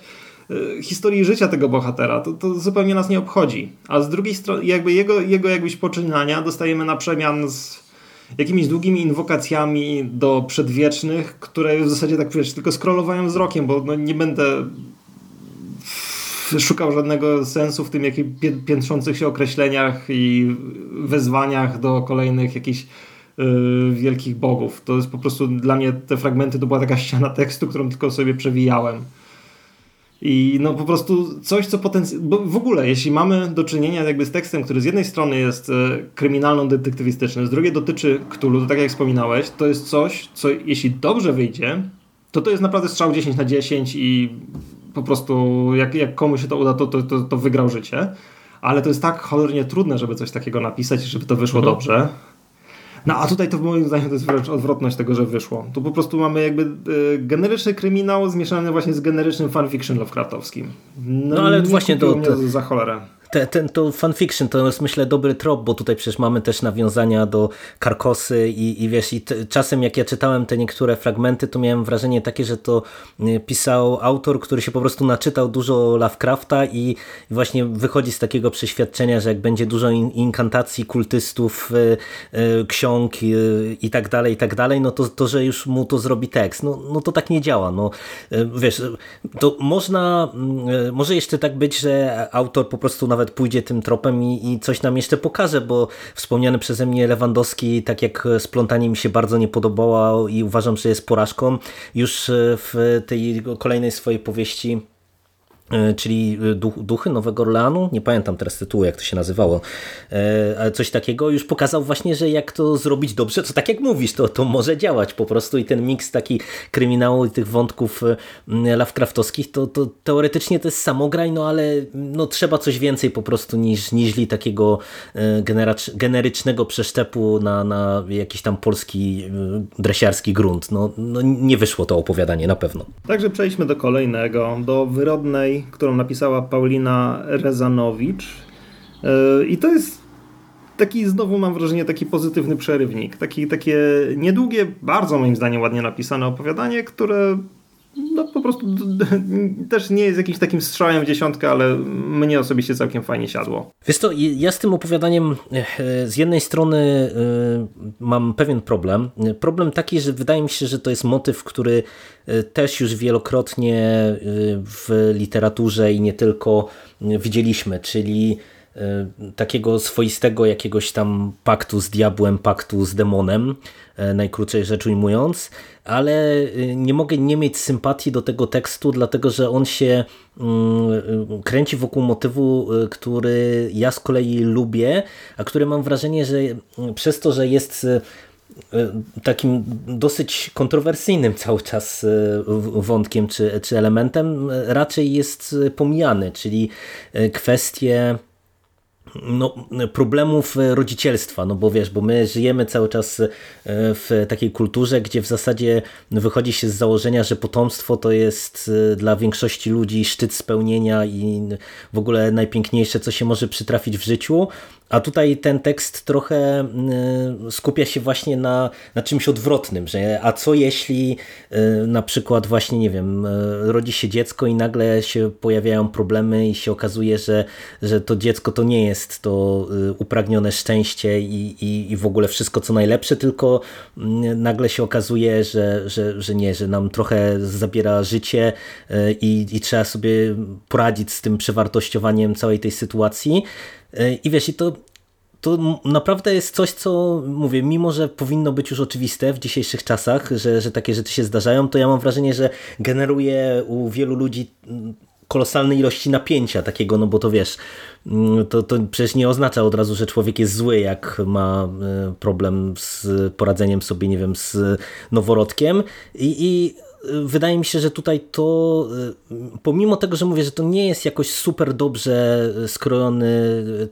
e, historii życia tego bohatera, to, to zupełnie nas nie obchodzi. A z drugiej strony, jakby jego, jego jakbyś poczynania dostajemy na przemian z jakimiś długimi inwokacjami do przedwiecznych, które w zasadzie tak wiesz, tylko scrollowają wzrokiem, bo no, nie będę szukał żadnego sensu w tym jakich piętrzących się określeniach i wezwaniach do kolejnych jakichś yy, wielkich bogów. To jest po prostu dla mnie te fragmenty to była taka ściana tekstu, którą tylko sobie przewijałem. I no po prostu coś, co potencjalnie. W ogóle, jeśli mamy do czynienia jakby z tekstem, który z jednej strony jest e, kryminalno-detektywistyczny, z drugiej dotyczy Cthulhu, to tak jak wspominałeś, to jest coś, co jeśli dobrze wyjdzie, to to jest naprawdę strzał 10 na 10 i po prostu jak, jak komuś się to uda, to, to, to, to wygrał życie. Ale to jest tak cholernie trudne, żeby coś takiego napisać, żeby to wyszło mhm. dobrze. No a tutaj to moim zdaniem to jest wręcz odwrotność tego, że wyszło. Tu po prostu mamy jakby y, generyczny kryminał zmieszany właśnie z generycznym fanfiction Lovecraftowskim. No, no ale właśnie to, to... za cholerę te, ten, to fanfiction to jest myślę dobry trop, bo tutaj przecież mamy też nawiązania do Karkosy i, i wiesz, i czasem jak ja czytałem te niektóre fragmenty, to miałem wrażenie takie, że to y, pisał autor, który się po prostu naczytał dużo Lovecrafta i, właśnie wychodzi z takiego przeświadczenia, że jak będzie dużo in, inkantacji, kultystów, y, y, ksiąg y, i tak dalej, i tak dalej, no to, to, że już mu to zrobi tekst. No, no to tak nie działa. No, y, wiesz, to można, y, może jeszcze tak być, że autor po prostu nawet nawet pójdzie tym tropem i, i coś nam jeszcze pokaże, bo wspomniany przeze mnie Lewandowski, tak jak splątanie mi się bardzo nie podobało i uważam, że jest porażką, już w tej kolejnej swojej powieści E, czyli e, Duchy Nowego Orleanu, nie pamiętam teraz tytułu, jak to się nazywało, e, ale coś takiego już pokazał właśnie, że jak to zrobić dobrze, to tak jak mówisz, to, to może działać po prostu i ten miks taki kryminału i tych wątków Lovecraftowskich, to, to teoretycznie to jest samograj, no ale no, trzeba coś więcej po prostu niż niźli takiego generycznego przeszczepu na, na jakiś tam polski dresiarski grunt. No, no nie wyszło to opowiadanie na pewno. Także przejdźmy do kolejnego, do wyrodnej którą napisała Paulina Rezanowicz. E, I to jest taki, znowu mam wrażenie, taki pozytywny przerywnik. Taki, takie niedługie, bardzo moim zdaniem ładnie napisane opowiadanie, które no po prostu też nie jest jakimś takim strzałem w dziesiątkę, ale mnie osobiście całkiem fajnie siadło. Wiesz to, ja z tym opowiadaniem e, z jednej strony e, mam pewien problem. Problem taki, że wydaje mi się, że to jest motyw, który e, też już wielokrotnie w literaturze i nie tylko widzieliśmy, czyli takiego swoistego jakiegoś tam paktu z diabłem, paktu z demonem, najkrócej rzecz ujmując, ale y, nie mogę nie mieć sympatii do tego tekstu, dlatego że on się mm, y, kręci wokół motywu, y, który ja z kolei lubię, a który mam wrażenie, że przez to, że jest takim dosyć kontrowersyjnym cały czas wątkiem czy, czy elementem, raczej jest pomijany, czyli kwestie no, problemów rodzicielstwa, no bo wiesz, bo my żyjemy cały czas e, w takiej kulturze, gdzie w zasadzie wychodzi się z założenia, że potomstwo to jest e, dla większości ludzi szczyt spełnienia i w ogóle najpiękniejsze, co się może przytrafić w życiu, A tutaj ten tekst trochę y, skupia się właśnie na, na czymś odwrotnym, że a co jeśli y, na przykład właśnie, nie wiem, y, rodzi się dziecko i nagle się pojawiają problemy i się okazuje, że, że to dziecko to nie jest to upragnione szczęście i, i, i w ogóle wszystko co najlepsze, tylko nagle się okazuje, że, że, że nie, że nam trochę zabiera życie i, i trzeba sobie poradzić z tym przewartościowaniem całej tej sytuacji. I wiesz, i to, to naprawdę jest coś, co mówię, mimo że powinno być już oczywiste w dzisiejszych czasach, że, że takie rzeczy się zdarzają, to ja mam wrażenie, że generuje u wielu ludzi kolosalne ilości napięcia takiego, no bo to wiesz, to, to przecież nie oznacza od razu, że człowiek jest zły, jak ma e, problem z poradzeniem sobie, nie wiem, z noworodkiem. I, i wydaje mi się, że tutaj to, y, pomimo tego, że mówię, że to nie jest jakoś super dobrze skrojony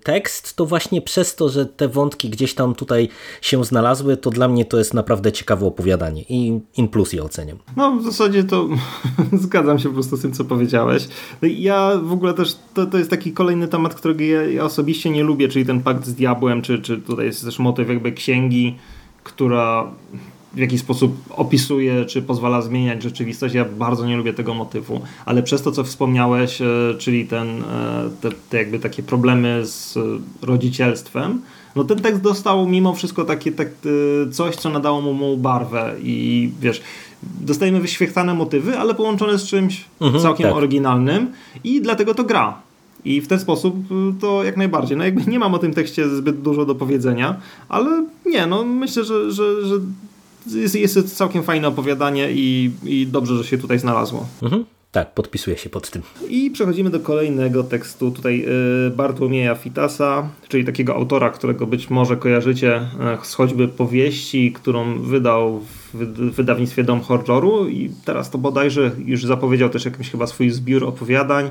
tekst, to właśnie przez to, że te wątki gdzieś tam tutaj się znalazły, to dla mnie to jest naprawdę ciekawe opowiadanie i in plus je oceniam. No w zasadzie to <laughs> zgadzam się po prostu z tym, co powiedziałeś. No ja w ogóle też, to, to jest taki kolejny temat, którego ja, ja osobiście nie lubię, czyli ten pakt z diabłem, czy, czy tutaj jest też motyw jakby księgi, która w jakiś sposób opisuje, czy pozwala zmieniać rzeczywistość. Ja bardzo nie lubię tego motywu, ale przez to, co wspomniałeś, e, czyli ten, e, te, te jakby takie problemy z rodzicielstwem, no ten tekst dostał mimo wszystko takie tak, e, coś, co nadało mu, mu barwę i wiesz, dostajemy wyświetlane motywy, ale połączone z czymś mhm, całkiem tak. oryginalnym i dlatego to gra. I w ten sposób to jak najbardziej. No jakby nie mam o tym tekście zbyt dużo do powiedzenia, ale nie, no myślę, że, że, że jest, jest to całkiem fajne opowiadanie i, i dobrze, że się tutaj znalazło. Mhm. Tak, podpisuję się pod tym. I przechodzimy do kolejnego tekstu tutaj y, Bartłomieja Fitasa, czyli takiego autora, którego być może kojarzycie e, z choćby powieści, którą wydał w wydawnictwie Dom Horroru i teraz to bodajże już zapowiedział też jakiś chyba swój zbiór opowiadań.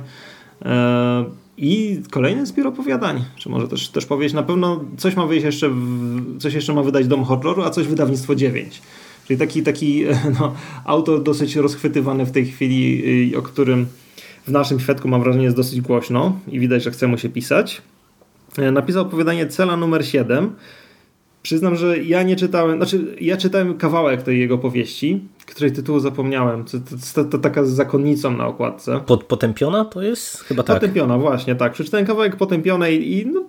I kolejny zbiór opowiadań, czy może też, też powiedzieć, na pewno coś ma wyjść jeszcze, w, coś jeszcze ma wydać Dom Horroru, a coś wydawnictwo 9. Czyli taki, taki <laughs> no, autor dosyć rozchwytywany w tej chwili, y, o którym w naszym świadku mam wrażenie jest dosyć głośno i widać, że chce mu się pisać. E, napisał opowiadanie Cela numer 7. Przyznam, że ja nie czytałem, znaczy ja czytałem kawałek tej jego powieści, której tytułu zapomniałem. To, to, to, taka z zakonnicą na okładce. Pod, potępiona to jest? Chyba tak. Potępiona, właśnie, tak. Przeczytałem kawałek potępionej i no,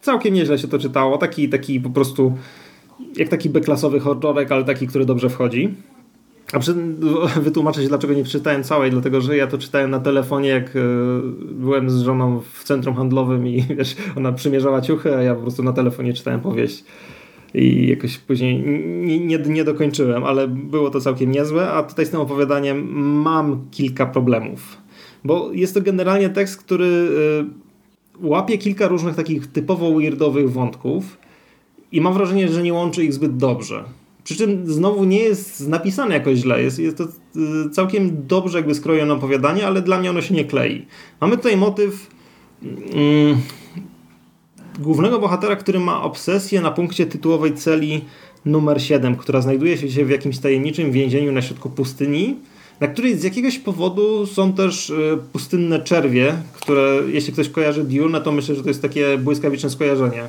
całkiem nieźle się to czytało. Taki, taki po prostu jak taki beklasowy horrorek, ale taki, który dobrze wchodzi. A przy, <laughs> wytłumaczę się, dlaczego nie przeczytałem całej, dlatego że ja to czytałem na telefonie, jak y, byłem z żoną w centrum handlowym i <laughs> wiesz, ona przymierzała ciuchy, a ja po prostu na telefonie czytałem powieść i jakoś później nie, nie, nie, dokończyłem, ale było to całkiem niezłe, a tutaj z tym opowiadaniem mam kilka problemów. Bo jest to generalnie tekst, który y, łapie kilka różnych takich typowo weirdowych wątków i mam wrażenie, że nie łączy ich zbyt dobrze. Przy czym znowu nie jest napisane jakoś źle. Jest, jest to y, całkiem dobrze jakby skrojone opowiadanie, ale dla mnie ono się nie klei. Mamy tutaj motyw... Mm, głównego bohatera, który ma obsesję na punkcie tytułowej celi numer 7, która znajduje się w jakimś tajemniczym więzieniu na środku pustyni, na której z jakiegoś powodu są też y, pustynne czerwie, które jeśli ktoś kojarzy Dune, to myślę, że to jest takie błyskawiczne skojarzenie.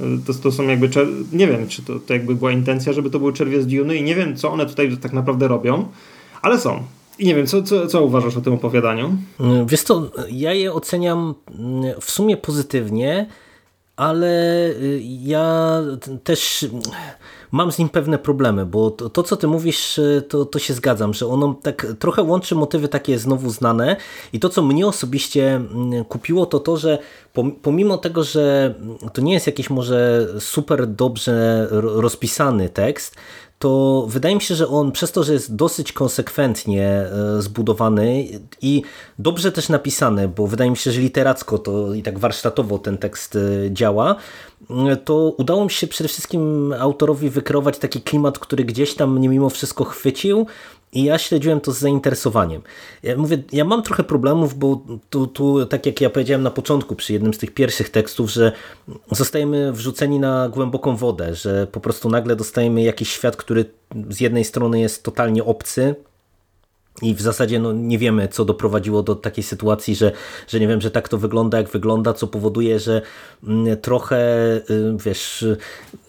Y, to, to są jakby, nie wiem, czy to, to jakby była intencja, żeby to były czerwie z Dune i nie wiem, co one tutaj tak naprawdę robią, ale są. I nie wiem, co, co, co uważasz o tym opowiadaniu? Wiesz co, ja je oceniam w sumie pozytywnie, ale y, ja też mam z nim pewne problemy, bo to, to, co ty mówisz, y, to, to się zgadzam, że ono tak trochę łączy motywy takie znowu znane. I to, co mnie osobiście mm, kupiło, to to, że pomimo tego, że to nie jest jakiś może super dobrze rozpisany tekst, to wydaje mi się, że on przez to, że jest dosyć konsekwentnie e, zbudowany i dobrze też napisany, bo wydaje mi się, że literacko to i tak warsztatowo ten tekst e, działa, to udało mi się przede wszystkim autorowi wykreować taki klimat, który gdzieś tam mnie mimo wszystko chwycił i ja śledziłem to z zainteresowaniem. Ja mówię, ja mam trochę problemów, bo tu, tu, tak jak ja powiedziałem na początku, przy jednym z tych pierwszych tekstów, że zostajemy wrzuceni na głęboką wodę, że po prostu nagle dostajemy jakiś świat, który z jednej strony jest totalnie obcy, i w zasadzie no, nie wiemy, co doprowadziło do takiej sytuacji, że, że nie wiem, że tak to wygląda, jak wygląda, co powoduje, że mm, trochę, y, wiesz,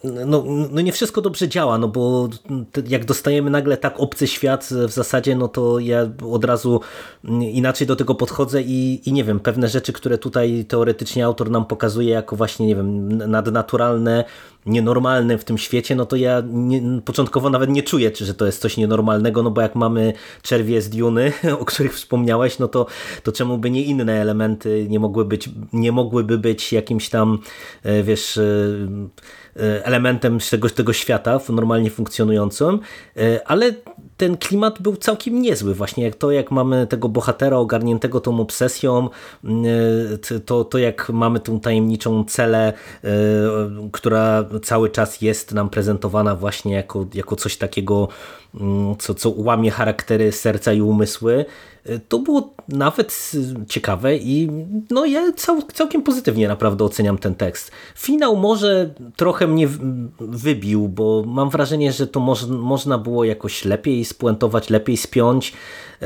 no, no nie wszystko dobrze działa, no bo jak dostajemy nagle tak obcy świat w zasadzie, no to ja od razu mm, inaczej do tego podchodzę i, i nie wiem, pewne rzeczy, które tutaj teoretycznie autor nam pokazuje jako właśnie, nie wiem, nadnaturalne, nienormalne w tym świecie, no to ja nie, początkowo nawet nie czuję, że to jest coś nienormalnego, no bo jak mamy czerwie z Duny, <laughs> o których wspomniałeś, no to, to czemu by nie inne elementy nie mogły być, nie mogłyby być jakimś tam, e, wiesz, e, elementem tego, tego świata normalnie funkcjonującym, ale ten klimat był całkiem niezły. Właśnie jak to, jak mamy tego bohatera ogarniętego tą obsesją, to, to jak mamy tą tajemniczą celę, która cały czas jest nam prezentowana właśnie jako, jako coś takiego, co, co łamie charaktery serca i umysły, y, to było nawet ciekawe i no ja cał, całkiem pozytywnie naprawdę oceniam ten tekst. Finał może trochę mnie wybił, bo mam wrażenie, że to moż, można było jakoś lepiej spuentować, lepiej spiąć, y,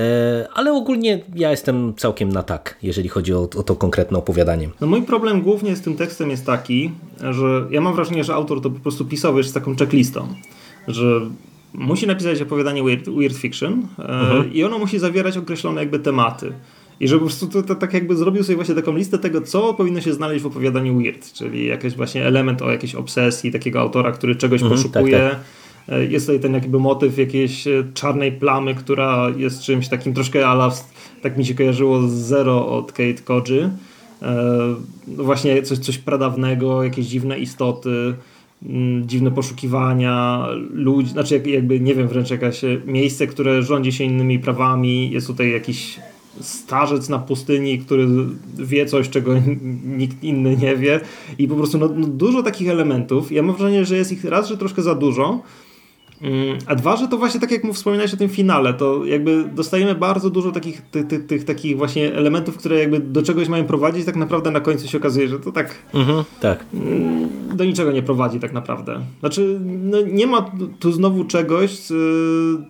ale ogólnie ja jestem całkiem na tak, jeżeli chodzi o, o to konkretne opowiadanie. No mój problem głównie z tym tekstem jest taki, że ja mam wrażenie, że autor to po prostu pisał już z taką checklistą, że musi napisać opowiadanie weird, weird fiction e, mhm. i ono musi zawierać określone jakby tematy. I że po prostu to, to, tak jakby zrobił sobie właśnie taką listę tego, co powinno się znaleźć w opowiadaniu weird, czyli jakiś właśnie element o jakiejś obsesji takiego autora, który czegoś mhm, poszukuje. Tak, tak. Jest tutaj ten jakby motyw jakiejś e, czarnej plamy, która jest czymś takim troszkę ala, tak mi się kojarzyło z Zero od Kate Koji. No właśnie coś, coś pradawnego, jakieś dziwne istoty, dziwne poszukiwania ludzi, znaczy jakby nie wiem, wręcz jakieś miejsce, które rządzi się innymi prawami, jest tutaj jakiś starzec na pustyni, który wie coś, czego nikt inny nie wie. I po prostu no, no dużo takich elementów. Ja mam wrażenie, że jest ich raz, że troszkę za dużo, Mm, a dwa, że to właśnie tak jak mu wspominałeś o tym finale, to jakby dostajemy bardzo dużo takich, tych, tych, tych, takich właśnie elementów, które jakby do czegoś mają prowadzić, tak naprawdę na końcu się okazuje, że to tak, mhm, tak. Mm, do niczego nie prowadzi tak naprawdę. Znaczy, no nie ma tu znowu czegoś,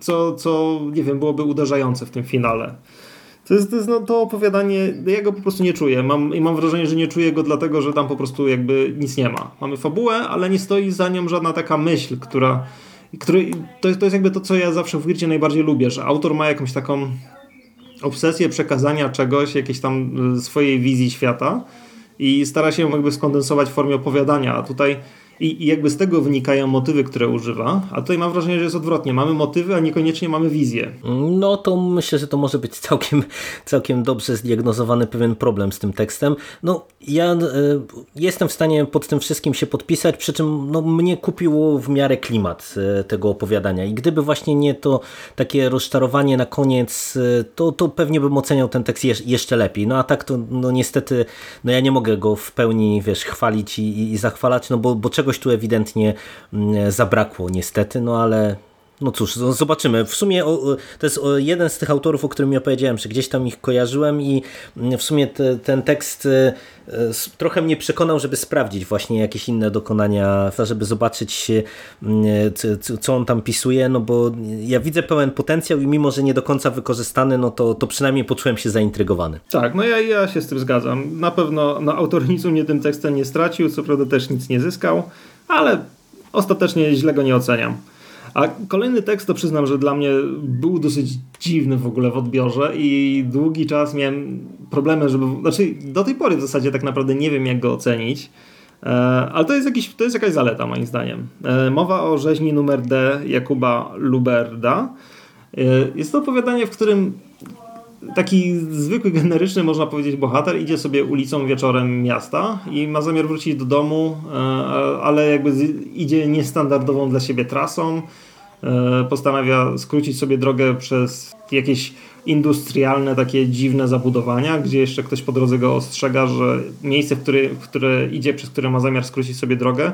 co, co nie wiem, byłoby uderzające w tym finale. To jest, to jest no, to opowiadanie, ja go po prostu nie czuję. Mam, I mam wrażenie, że nie czuję go dlatego, że tam po prostu jakby nic nie ma. Mamy fabułę, ale nie stoi za nią żadna taka myśl, która który, to, jest, to jest jakby to, co ja zawsze w Wircie najbardziej lubię, że autor ma jakąś taką obsesję przekazania czegoś, jakiejś tam y, swojej wizji świata i stara się ją jakby skondensować w formie opowiadania, a tutaj i, I, jakby z tego wynikają motywy, które używa, a tutaj mam wrażenie, że jest odwrotnie. Mamy motywy, a niekoniecznie mamy wizję. No to myślę, że to może być całkiem, całkiem dobrze zdiagnozowany pewien problem z tym tekstem. No ja y, jestem w stanie pod tym wszystkim się podpisać, przy czym no, mnie kupiło w miarę klimat y, tego opowiadania i gdyby właśnie nie to takie rozczarowanie na koniec, y, to, to pewnie bym oceniał ten tekst jeszcze lepiej. No a tak to no niestety, no ja nie mogę go w pełni, wiesz, chwalić i, i zachwalać, no bo, bo czego czegoś tu ewidentnie mm, zabrakło niestety, no ale no cóż, zobaczymy. W sumie to jest jeden z tych autorów, o którym ja powiedziałem, że gdzieś tam ich kojarzyłem i mm, w sumie te, ten tekst e, trochę mnie przekonał, żeby sprawdzić właśnie jakieś inne dokonania, żeby zobaczyć mm, co on tam pisuje, no bo ja widzę pełen potencjał i mimo, że nie do końca wykorzystany, no to, to przynajmniej poczułem się zaintrygowany. Tak, no ja, ja się z tym zgadzam. Na pewno no, autor nic u mnie tym tekstem nie stracił, co prawda też nic nie zyskał, ale ostatecznie źle go nie oceniam. A kolejny tekst to przyznam, że dla mnie był dosyć dziwny w ogóle w odbiorze i długi czas miałem problemy, żeby. Znaczy, do tej pory w zasadzie tak naprawdę nie wiem, jak go ocenić. E, ale to jest, jakiś, to jest jakaś zaleta, moim zdaniem. E, mowa o rzeźni numer D Jakuba Luberda. E, jest to opowiadanie, w którym taki zwykły, generyczny, można powiedzieć, bohater idzie sobie ulicą wieczorem miasta i ma zamiar wrócić do domu, ale jakby idzie niestandardową dla siebie trasą. E, postanawia skrócić sobie drogę przez jakieś industrialne, takie dziwne zabudowania, gdzie jeszcze ktoś po drodze go ostrzega, że miejsce, w które, w które idzie, przez które ma zamiar skrócić sobie drogę,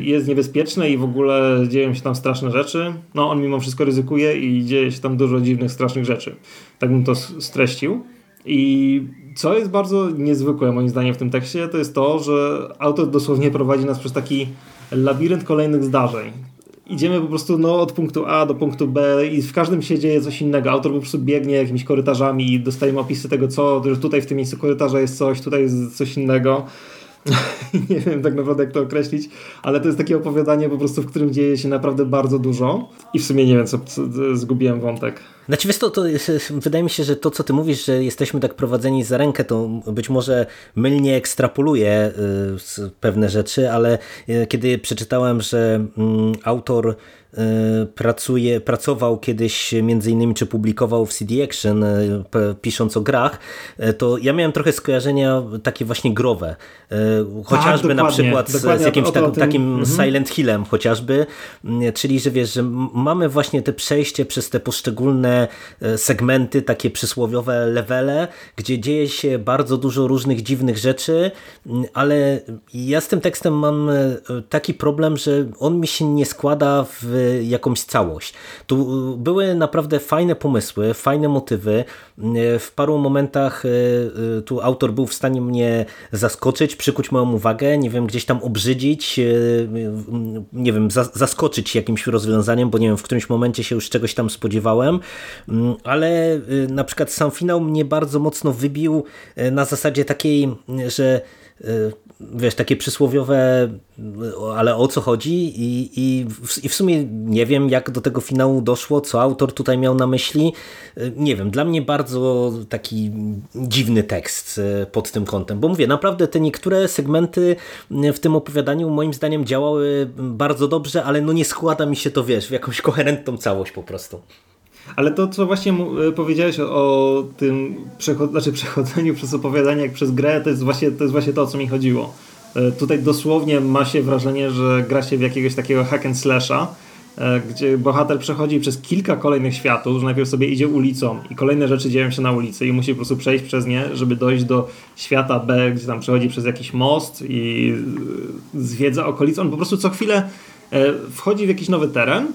jest niebezpieczne i w ogóle dzieją się tam straszne rzeczy. No, on mimo wszystko ryzykuje i dzieje się tam dużo dziwnych, strasznych rzeczy. Tak bym to streścił. I co jest bardzo niezwykłe moim zdaniem w tym tekście, to jest to, że autor dosłownie prowadzi nas przez taki labirynt kolejnych zdarzeń idziemy po prostu no, od punktu A do punktu B i w każdym się dzieje coś innego. Autor po prostu biegnie jakimiś korytarzami i dostajemy opisy tego, co, że tutaj w tym miejscu korytarza jest coś, tutaj jest coś innego. <laughs> nie wiem tak naprawdę jak to określić, ale to jest takie opowiadanie po prostu, w którym dzieje się naprawdę bardzo dużo i w sumie nie wiem, co, co zgubiłem wątek. Znaczy wiesz to, to wydaje mi się, że to co ty mówisz, że jesteśmy tak prowadzeni za rękę, to być może mylnie ekstrapoluje y, pewne rzeczy, ale y, kiedy przeczytałem, że mm, autor y, pracuje, pracował kiedyś między innymi, czy publikował w CD Action, pisząc o grach, to ja miałem trochę skojarzenia takie właśnie growe. Chociażby tak, na przykład z, jakimś tak, takim mhm. Silent Hillem chociażby, czyli że wiesz, że mamy właśnie te przejście przez te poszczególne E, segmenty, takie przysłowiowe levele, gdzie dzieje się bardzo dużo różnych dziwnych rzeczy, ale ja z tym tekstem mam e, taki problem, że on mi się nie składa w jakąś całość. Tu e, były naprawdę fajne pomysły, fajne motywy. W paru momentach tu autor był w stanie mnie zaskoczyć, przykuć moją uwagę, nie wiem, gdzieś tam obrzydzić, nie wiem, zaskoczyć jakimś rozwiązaniem, bo nie wiem, w którymś momencie się już czegoś tam spodziewałem, ale y, na przykład sam finał mnie bardzo mocno wybił y, na zasadzie takiej, że y, wiesz, takie przysłowiowe, ale o co chodzi i, i, i w sumie nie wiem, jak do tego finału doszło, co autor tutaj miał na myśli. Nie wiem, dla mnie bardzo taki dziwny tekst pod tym kątem, bo mówię, naprawdę te niektóre segmenty w tym opowiadaniu moim zdaniem działały bardzo dobrze, ale no nie składa mi się to, wiesz, w jakąś koherentną całość po prostu. Ale to, co właśnie e, powiedziałeś o, o tym przechod znaczy przechodzeniu przez opowiadanie jak przez grę, to jest, właśnie, to jest właśnie to, o co mi chodziło. E, tutaj dosłownie ma się wrażenie, że gra się w jakiegoś takiego hack and slasha, e, gdzie bohater przechodzi przez kilka kolejnych światów, że najpierw sobie idzie ulicą i kolejne rzeczy dzieją się na ulicy i musi po prostu przejść przez nie, żeby dojść do świata B, gdzie tam przechodzi przez jakiś most i zwiedza okolice. On po prostu co chwilę wchodzi w jakiś nowy teren,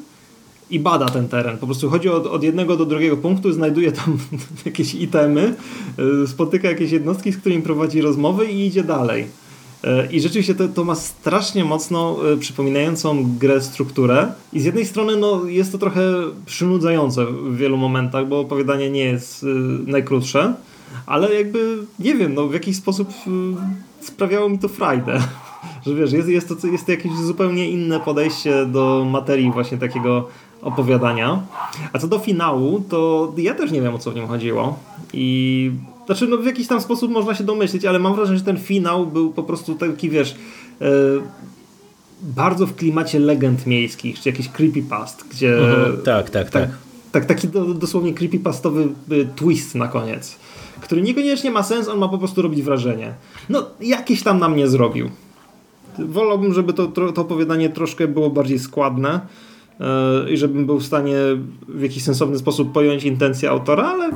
i bada ten teren. Po prostu chodzi od, od jednego do drugiego punktu, znajduje tam <laughs> jakieś itemy, y, spotyka jakieś jednostki, z którymi prowadzi rozmowy i idzie dalej. Y, I rzeczywiście to, to ma strasznie mocno y, przypominającą grę strukturę. I z jednej strony no, jest to trochę przynudzające w wielu momentach, bo opowiadanie nie jest najkrótsze, ale jakby nie wiem, no, w jakiś sposób sprawiało mi to frajdę. <laughs> Że wiesz, jest, jest, to, jest to jakieś zupełnie inne podejście do materii właśnie takiego opowiadania. A co do finału, to ja też nie wiem o co w nim chodziło. I znaczy, no w jakiś tam sposób można się domyślić, ale mam wrażenie, że ten finał był po prostu taki, wiesz, e, bardzo w klimacie legend miejskich, czy jakiś creepypast, gdzie. Mhm, tak, tak, tak, tak. Tak, taki do, dosłownie creepypastowy y, twist na koniec, który niekoniecznie ma sens, on ma po prostu robić wrażenie. No, jakiś tam na mnie zrobił. Wolałbym, żeby to, to opowiadanie troszkę było bardziej składne i żebym był w stanie w jakiś sensowny sposób pojąć intencję autora, ale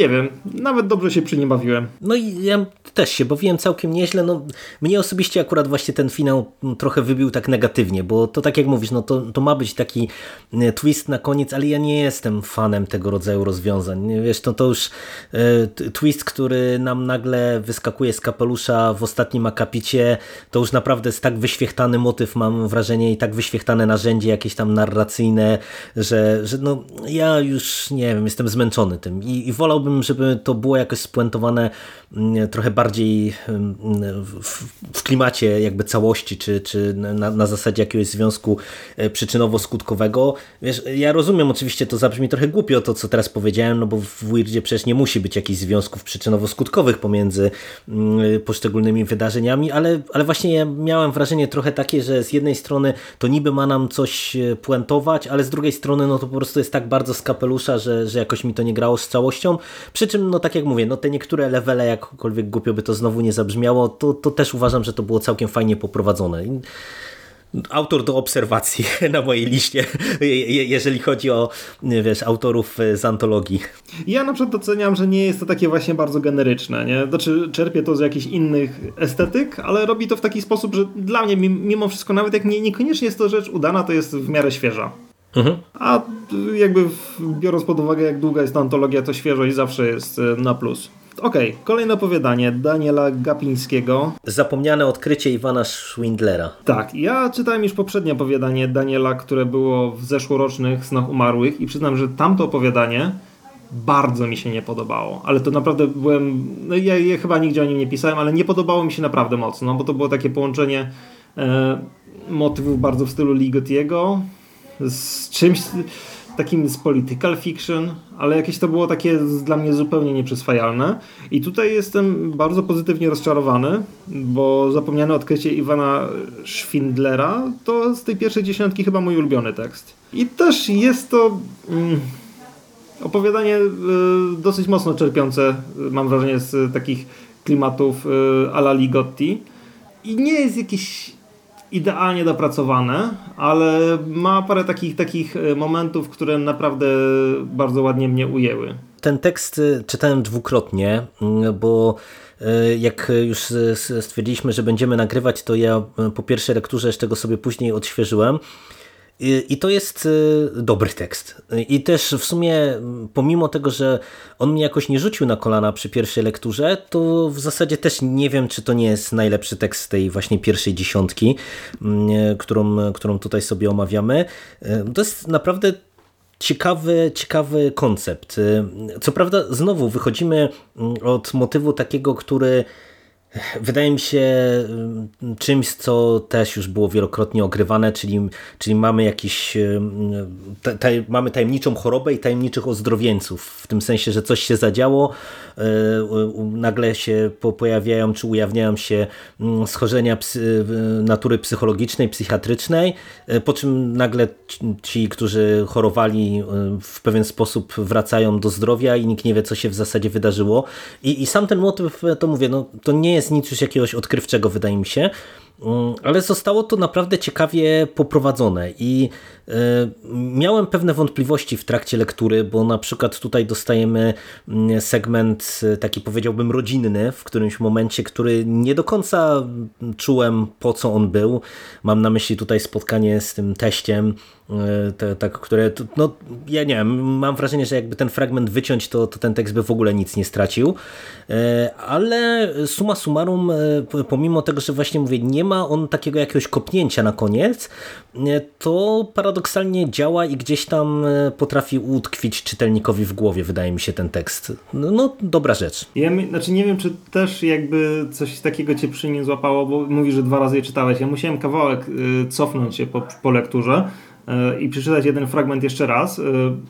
nie wiem, nawet dobrze się przy nim bawiłem. No i ja też się bawiłem całkiem nieźle. No, mnie osobiście akurat właśnie ten finał trochę wybił tak negatywnie, bo to tak jak mówisz, no to, to ma być taki e, twist na koniec, ale ja nie jestem fanem tego rodzaju rozwiązań. Wiesz, to, to już e, twist, który nam nagle wyskakuje z kapelusza w ostatnim akapicie, to już naprawdę jest tak wyświechtany motyw, mam wrażenie, i tak wyświechtane narzędzie jakieś tam narracyjne, że, że no ja już nie wiem, jestem zmęczony tym i, i wolał wolałbym, żeby to było jakoś spuentowane mm, trochę bardziej mm, w, w klimacie jakby całości, czy, czy na, na zasadzie jakiegoś związku e, przyczynowo-skutkowego. Wiesz, ja rozumiem, oczywiście to zabrzmi trochę głupio to, co teraz powiedziałem, no bo w Weirdzie przecież nie musi być jakichś związków przyczynowo-skutkowych pomiędzy mm, poszczególnymi wydarzeniami, ale, ale właśnie ja miałem wrażenie trochę takie, że z jednej strony to niby ma nam coś e, puentować, ale z drugiej strony no to po prostu jest tak bardzo z kapelusza, że, że jakoś mi to nie grało z całością. Przy czym, no tak jak mówię, no te niektóre levele, jakkolwiek głupio by to znowu nie zabrzmiało, to, to też uważam, że to było całkiem fajnie poprowadzone. Autor do obserwacji <laughs> na mojej liście, jeżeli chodzi o wiesz, autorów z antologii. Ja na przykład doceniam, że nie jest to takie właśnie bardzo generyczne. Nie? Znaczy, czerpie to z jakichś innych estetyk, ale robi to w taki sposób, że dla mnie, mimo wszystko, nawet jak nie, niekoniecznie jest to rzecz udana, to jest w miarę świeża. Mhm. A jakby biorąc pod uwagę, jak długa jest ta antologia, to świeżość zawsze jest e, na plus. okej, okay. kolejne opowiadanie Daniela Gapińskiego. Zapomniane odkrycie Iwana Schwindlera. Tak, ja czytałem już poprzednie opowiadanie Daniela, które było w zeszłorocznych Snach Umarłych i przyznam, że tamto opowiadanie bardzo mi się nie podobało, ale to naprawdę byłem, no ja, ja chyba nigdzie o nim nie pisałem, ale nie podobało mi się naprawdę mocno, bo to było takie połączenie e, motywów bardzo w stylu Ligetiego z czymś takim z political fiction, ale jakieś to było takie dla mnie zupełnie nieprzyswajalne. I tutaj jestem bardzo pozytywnie rozczarowany, bo zapomniane odkrycie Iwana Schwindlera to z tej pierwszej dziesiątki chyba mój ulubiony tekst. I też jest to mm, opowiadanie y, dosyć mocno czerpiące, mam wrażenie, z takich klimatów y, ala Ligotti. I nie jest jakiś idealnie dopracowane, ale ma parę takich, takich e, momentów, które naprawdę bardzo ładnie mnie ujęły. Ten tekst e, czytałem dwukrotnie, mm, bo e, jak już stwierdziliśmy, że będziemy nagrywać, to ja po pierwszej lekturze jeszcze go sobie później odświeżyłem. I to jest y, dobry tekst. I też w sumie, pomimo tego, że on mnie jakoś nie rzucił na kolana przy pierwszej lekturze, to w zasadzie też nie wiem, czy to nie jest najlepszy tekst tej właśnie pierwszej dziesiątki, mm, którą, którą tutaj sobie omawiamy. Y, to jest naprawdę ciekawy, ciekawy koncept. Y, co prawda, znowu wychodzimy mm, od motywu takiego, który wydaje mi się mm, czymś, co też już było wielokrotnie ogrywane, czyli, czyli mamy jakiś taj, mamy tajemniczą chorobę i tajemniczych ozdrowieńców, w tym sensie, że coś się zadziało, e, nagle się pojawiają czy ujawniają się mm, schorzenia psy, natury psychologicznej, psychiatrycznej, e, po czym nagle ci, którzy chorowali e, w pewien sposób wracają do zdrowia i nikt nie wie, co się w zasadzie wydarzyło. I, i sam ten motyw, to mówię, no, to nie jest jest nic już jakiegoś odkrywczego, wydaje mi się, ale zostało to naprawdę ciekawie poprowadzone i E, miałem pewne wątpliwości w trakcie lektury, bo na przykład tutaj dostajemy mm, segment e, taki powiedziałbym rodzinny w którymś momencie, który nie do końca czułem po co on był. Mam na myśli tutaj spotkanie z tym teściem, e, te, tak, które, no ja nie wiem, mam wrażenie, że jakby ten fragment wyciąć, to, to ten tekst by w ogóle nic nie stracił, ale suma summarum, pomimo tego, że właśnie mówię, nie ma on takiego jakiegoś kopnięcia na koniec, to paradoksalnie działa i gdzieś tam e, potrafi utkwić czytelnikowi w głowie, wydaje mi się, ten tekst. No, no dobra rzecz. Ja znaczy nie wiem, czy też jakby coś takiego cię przy nim złapało, bo mówisz, że dwa razy je czytałeś. Ja musiałem kawałek y, cofnąć się po, po lekturze y, i przeczytać jeden fragment jeszcze raz,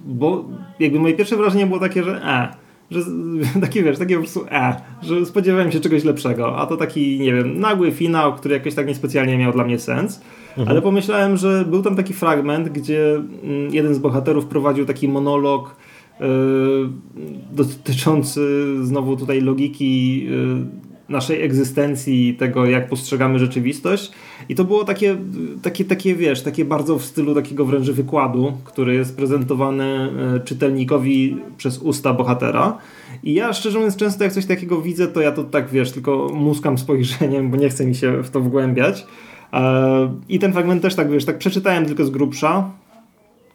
bo jakby moje pierwsze wrażenie było takie, że e, że <laughs> takie wiesz, takie po prostu e, że spodziewałem się czegoś lepszego, a to taki, nie wiem, nagły finał, który jakoś tak niespecjalnie miał dla mnie sens. Mhm. Ale pomyślałem, że był tam taki fragment, gdzie mm, jeden z bohaterów prowadził taki monolog yy, dotyczący znowu tutaj logiki yy, naszej egzystencji, tego jak postrzegamy rzeczywistość. I to było takie, takie, takie, wiesz, takie bardzo w stylu takiego wręcz wykładu, który jest prezentowany e, czytelnikowi przez usta bohatera. I ja szczerze mówiąc, często jak coś takiego widzę, to ja to tak, wiesz, tylko muskam spojrzeniem, bo nie chce mi się w to wgłębiać. E, I ten fragment też tak, wiesz, tak przeczytałem tylko z grubsza,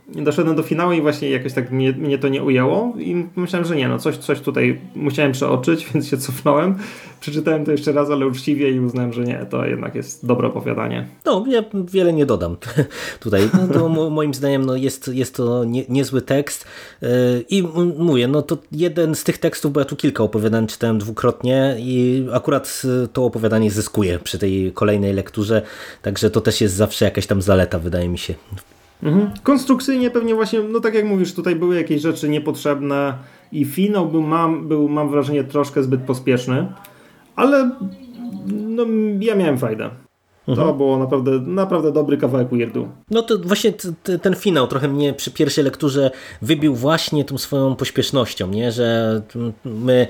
doszedłem do finału i właśnie jakoś tak mnie, mnie to nie ujęło i myślałem, że nie, no coś, coś tutaj musiałem przeoczyć, <laughs> więc się cofnąłem. Przeczytałem to jeszcze raz, ale uczciwie i uznałem, że nie, to jednak jest dobre opowiadanie. No, ja wiele nie dodam <laughs> tutaj. No, moim zdaniem no, jest, jest to nie, niezły tekst yy, i mówię, no to jeden z tych tekstów, bo ja tu kilka opowiadań czytałem dwukrotnie i akurat to opowiadanie zyskuje przy tej kolejnej lekturze, także to też jest zawsze jakaś tam zaleta, wydaje mi się Mhm. Konstrukcyjnie pewnie właśnie, no tak jak mówisz, tutaj były jakieś rzeczy niepotrzebne i finał był, mam, był, mam wrażenie, troszkę zbyt pospieszny, ale no, ja miałem fajdę. Mhm. To było naprawdę, naprawdę dobry kawałek weirdu. No to właśnie ten finał trochę mnie przy pierwszej lekturze wybił właśnie tą swoją pośpiesznością, nie? że my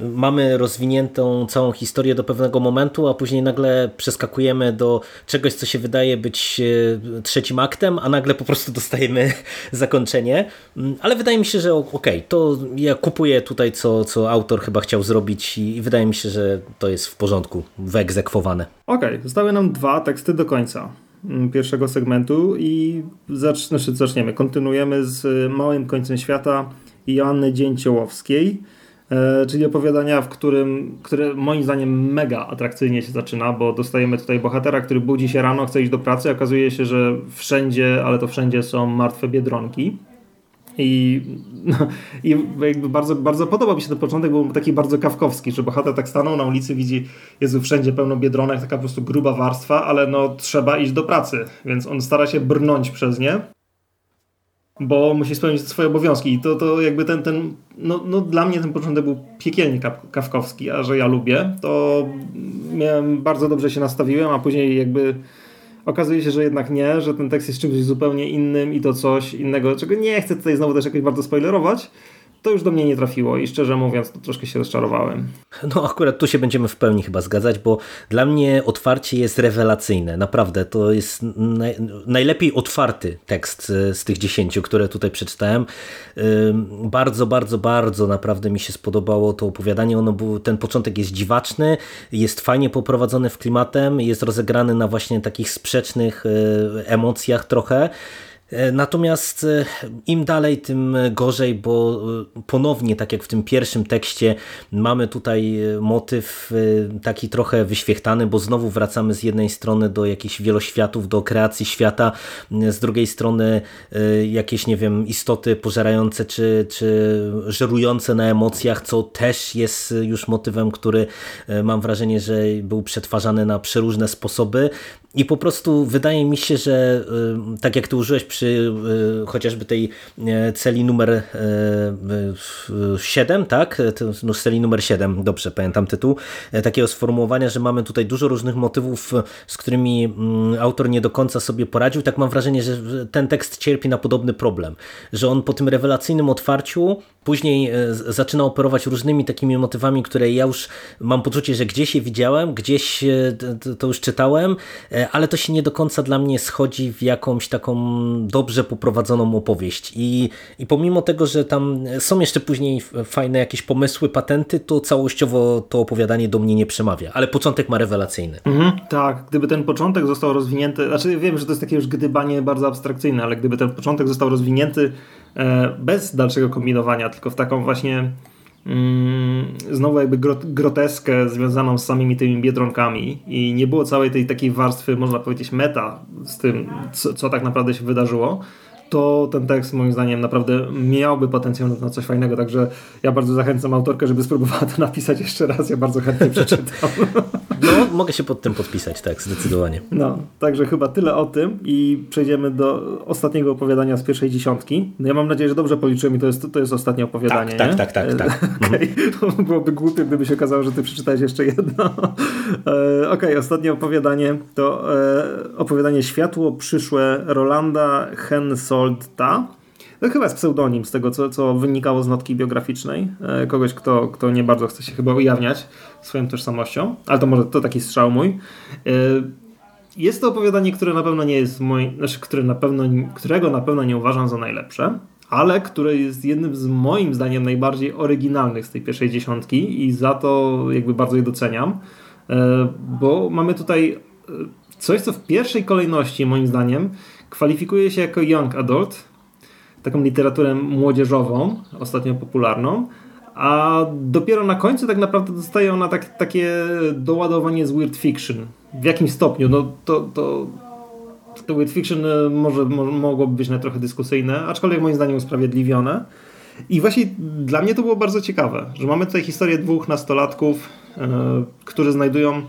mamy rozwiniętą całą historię do pewnego momentu, a później nagle przeskakujemy do czegoś, co się wydaje być e, trzecim aktem, a nagle po prostu dostajemy <laughs> zakończenie. Mm, ale wydaje mi się, że okej, okay, to ja kupuję tutaj, co, co autor chyba chciał zrobić i wydaje mi się, że to jest w porządku, wyegzekwowane. Okej, okay, zostały nam dwa teksty do końca mm, pierwszego segmentu i zacz, znaczy zaczniemy. Kontynuujemy z Małym Końcem Świata Joanny Dzięciołowskiej. E, czyli opowiadania, w którym, które moim zdaniem mega atrakcyjnie się zaczyna, bo dostajemy tutaj bohatera, który budzi się rano, chce iść do pracy, okazuje się, że wszędzie, ale to wszędzie są martwe biedronki. I, no, i jakby bardzo, bardzo podobał mi się ten początek, był taki bardzo kawkowski, że bohater tak stanął na ulicy, widzi, jest wszędzie pełno biedronek, taka po prostu gruba warstwa, ale no trzeba iść do pracy, więc on stara się brnąć przez nie bo musi spełnić swoje obowiązki. I to, to jakby ten, ten no, no dla mnie ten początek był piekielnie kawkowski, a że ja lubię, to miałem, bardzo dobrze się nastawiłem, a później jakby okazuje się, że jednak nie, że ten tekst jest czymś zupełnie innym i to coś innego, czego nie chcę tutaj znowu też jakoś bardzo spoilerować, to już do mnie nie trafiło i szczerze mówiąc to troszkę się rozczarowałem. No akurat tu się będziemy w pełni chyba zgadzać, bo dla mnie otwarcie jest rewelacyjne. Naprawdę to jest naj, najlepiej otwarty tekst z tych dziesięciu, które tutaj przeczytałem. Bardzo, bardzo, bardzo naprawdę mi się spodobało to opowiadanie. Ono ten początek jest dziwaczny, jest fajnie poprowadzony w klimatem, jest rozegrany na właśnie takich sprzecznych e, emocjach trochę. E, natomiast e, im dalej, tym gorzej, bo e, ponownie, tak jak w tym pierwszym tekście, mamy tutaj motyw taki trochę wyświechtany, bo znowu wracamy z jednej strony do jakichś wieloświatów, do kreacji świata, z drugiej strony jakieś, nie wiem, istoty pożerające czy, czy żerujące na emocjach, co też jest już motywem, który mam wrażenie, że był przetwarzany na przeróżne sposoby i po prostu wydaje mi się, że tak jak ty użyłeś przy Y, chociażby tej e, celi numer 7, e, tak? No, celi numer 7, dobrze pamiętam tytuł, e, takiego sformułowania, że mamy tutaj dużo różnych motywów, z którymi mm, autor nie do końca sobie poradził. Tak mam wrażenie, że ten tekst cierpi na podobny problem, że on po tym rewelacyjnym otwarciu później zaczyna operować różnymi takimi motywami, które ja już mam poczucie, że gdzieś je widziałem, gdzieś to już czytałem, ale to się nie do końca dla mnie schodzi w jakąś taką dobrze poprowadzoną opowieść. I, i pomimo tego, że tam są jeszcze później fajne jakieś pomysły, patenty, to całościowo to opowiadanie do mnie nie przemawia, ale początek ma rewelacyjny. Mhm, tak, gdyby ten początek został rozwinięty, znaczy wiem, że to jest takie już gdybanie bardzo abstrakcyjne, ale gdyby ten początek został rozwinięty e, bez dalszego kombinowania, tylko w taką właśnie znowu jakby groteskę związaną z samymi tymi biedronkami i nie było całej tej takiej warstwy, można powiedzieć, meta z tym, co, co tak naprawdę się wydarzyło, to ten tekst moim zdaniem naprawdę miałby potencjał na coś fajnego, także ja bardzo zachęcam autorkę, żeby spróbowała to napisać jeszcze raz, ja bardzo chętnie przeczytam. <laughs> No, mogę się pod tym podpisać, tak, zdecydowanie. No, także chyba tyle o tym i przejdziemy do ostatniego opowiadania z pierwszej dziesiątki. No ja mam nadzieję, że dobrze policzyłem i to jest, to jest ostatnie opowiadanie, tak, tak, tak, tak, tak. <laughs> okay. Byłoby głupie, gdyby się okazało, że ty przeczytałeś jeszcze jedno. <laughs> E, Okej, okay, ostatnie opowiadanie to e, opowiadanie Światło przyszłe Rolanda Hensoldta. To chyba jest pseudonim z tego, co, co wynikało z notki biograficznej. E, kogoś, kto, kto nie bardzo chce się chyba ujawniać swoją tożsamością, ale to może to taki strzał mój. E, jest to opowiadanie, które na pewno nie jest moim, znaczy, które na pewno, którego na pewno nie uważam za najlepsze, ale które jest jednym z moim zdaniem najbardziej oryginalnych z tej pierwszej dziesiątki i za to jakby bardzo je doceniam, e, bo mamy tutaj coś, co w pierwszej kolejności moim zdaniem kwalifikuje się jako young adult, taką literaturę młodzieżową, ostatnio popularną, a dopiero na końcu tak naprawdę dostaje ona tak, takie doładowanie z weird fiction. W jakim stopniu? No to, to, to weird fiction e, może, może mogłoby być na trochę dyskusyjne, aczkolwiek moim zdaniem usprawiedliwione. I właśnie dla mnie to było bardzo ciekawe, że mamy tutaj historię dwóch nastolatków, yy, którzy znajdują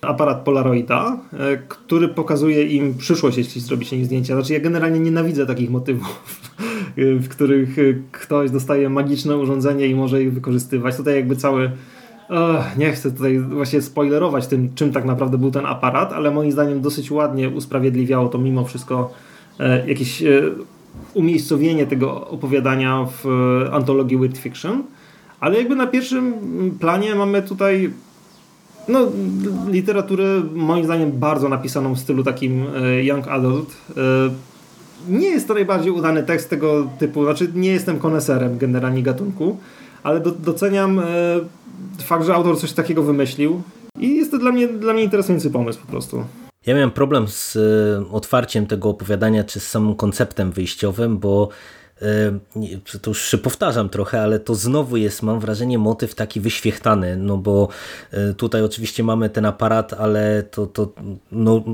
aparat Polaroida, e, który pokazuje im przyszłość, jeśli zrobicie im zdjęcia. Znaczy ja generalnie nienawidzę takich motywów, w których e, ktoś dostaje magiczne urządzenie i może je wykorzystywać. Tutaj jakby cały nie chcę tutaj właśnie spoilerować tym, czym tak naprawdę był ten aparat, ale moim zdaniem dosyć ładnie usprawiedliwiało to mimo wszystko e, jakieś umiejscowienie tego opowiadania w antologii Weird Fiction. Ale jakby na pierwszym planie mamy tutaj no, literaturę moim zdaniem bardzo napisaną w stylu takim e, young adult. E, nie jest to najbardziej udany tekst tego typu, znaczy nie jestem koneserem generalnie gatunku, ale do, doceniam e, fakt, że autor coś takiego wymyślił i jest to dla mnie, dla mnie interesujący pomysł po prostu. Ja miałem problem z otwarciem tego opowiadania, czy z samym konceptem wyjściowym, bo to już się powtarzam trochę, ale to znowu jest, mam wrażenie, motyw taki wyświechtany, no bo tutaj oczywiście mamy ten aparat, ale to, to no,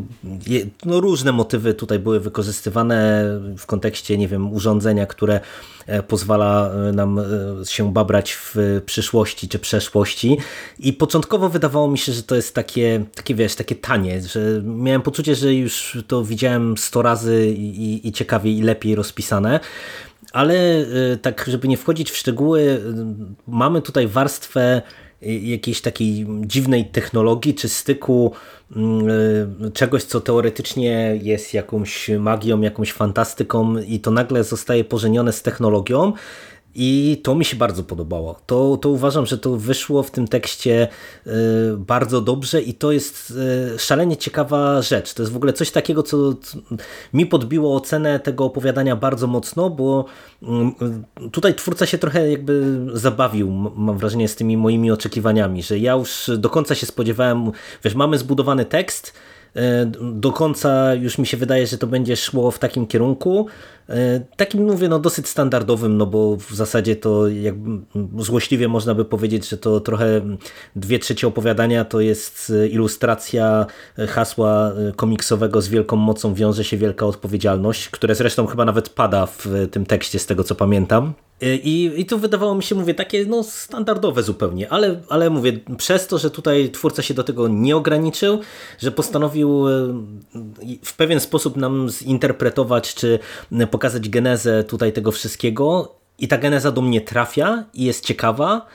no różne motywy tutaj były wykorzystywane w kontekście, nie wiem, urządzenia, które pozwala nam się babrać w przyszłości czy przeszłości i początkowo wydawało mi się, że to jest takie, takie wiesz, takie tanie, że miałem poczucie, że już to widziałem 100 razy i, i ciekawiej i lepiej rozpisane. Ale y, tak, żeby nie wchodzić w szczegóły, y, mamy tutaj warstwę y, jakiejś takiej dziwnej technologii czy styku czegoś, co teoretycznie jest jakąś magią, jakąś fantastyką i to nagle zostaje pożenione z technologią i to mi się bardzo podobało. To, to uważam, że to wyszło w tym tekście y, bardzo dobrze i to jest y, szalenie ciekawa rzecz. To jest w ogóle coś takiego, co mi podbiło ocenę tego opowiadania bardzo mocno, bo mm, tutaj twórca się trochę jakby zabawił, mam wrażenie, z tymi moimi oczekiwaniami, że ja już do końca się spodziewałem, wiesz, mamy zbudowany tekst, E, do końca już mi się wydaje, że to będzie szło w takim kierunku. E, takim mówię, no dosyć standardowym, no bo w zasadzie to jakby złośliwie można by powiedzieć, że to trochę dwie trzecie opowiadania to jest ilustracja hasła komiksowego z wielką mocą wiąże się wielka odpowiedzialność, które zresztą chyba nawet pada w tym tekście z tego co pamiętam. I, I to wydawało mi się, mówię, takie no, standardowe zupełnie, ale, ale mówię, przez to, że tutaj twórca się do tego nie ograniczył, że postanowił e, w pewien sposób nam zinterpretować, czy pokazać genezę tutaj tego wszystkiego i ta geneza do mnie trafia i jest ciekawa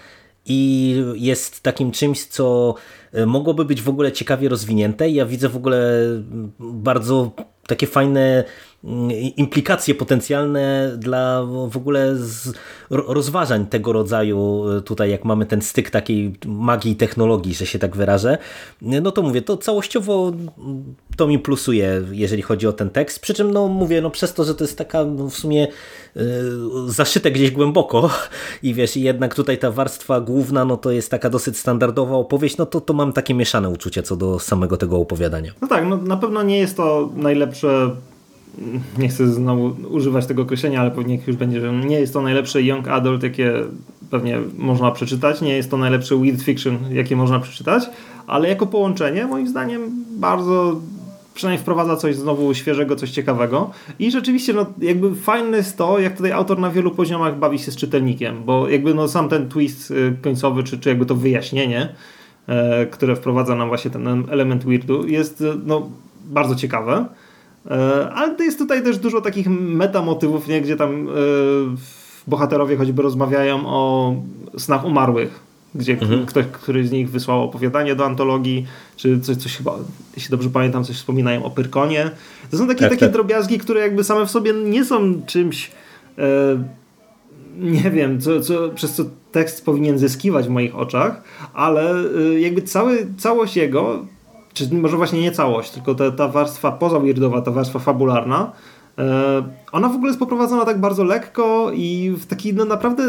i jest takim czymś, co e, mogłoby być w ogóle ciekawie rozwinięte. Ja widzę w ogóle bardzo takie fajne implikacje potencjalne dla w ogóle rozważań tego rodzaju e, tutaj jak mamy ten styk takiej magii i technologii, że się tak wyrażę, no to mówię, to całościowo to mi plusuje, jeżeli chodzi o ten tekst, przy czym no mówię, no przez to, że to jest taka no, w sumie yy, zaszyte gdzieś głęboko <laughs> i wiesz, jednak tutaj ta warstwa główna, no to jest taka dosyć standardowa opowieść, no to, to mam takie mieszane uczucia co do samego tego opowiadania. No tak, no na pewno nie jest to najlepsze nie chcę znowu używać tego określenia, ale pewnie już będzie, że nie jest to najlepsze young adult, jakie pewnie można przeczytać, nie jest to najlepsze weird fiction, jakie można przeczytać, ale jako połączenie moim zdaniem bardzo przynajmniej wprowadza coś znowu świeżego, coś ciekawego. I rzeczywiście, no, jakby fajne jest to, jak tutaj autor na wielu poziomach bawi się z czytelnikiem, bo jakby no, sam ten twist y, końcowy, czy, czy jakby to wyjaśnienie, e, które wprowadza nam właśnie ten element weirdu, jest y, no, bardzo ciekawe. E, ale jest tutaj też dużo takich metamotywów, nie? gdzie tam e, bohaterowie choćby rozmawiają o snach umarłych, gdzie mhm. ktoś, który z nich wysłał opowiadanie do antologii, czy coś, coś chyba, jeśli dobrze pamiętam, coś wspominają o Pyrkonie. To są takie, tak, takie tak. drobiazgi, które jakby same w sobie nie są czymś e, nie wiem, co, co, przez co tekst powinien zyskiwać w moich oczach, ale e, jakby cały, całość jego czy może właśnie nie całość, tylko ta, ta warstwa pozawirdowa, ta warstwa fabularna, e, ona w ogóle jest poprowadzona tak bardzo lekko i w taki no naprawdę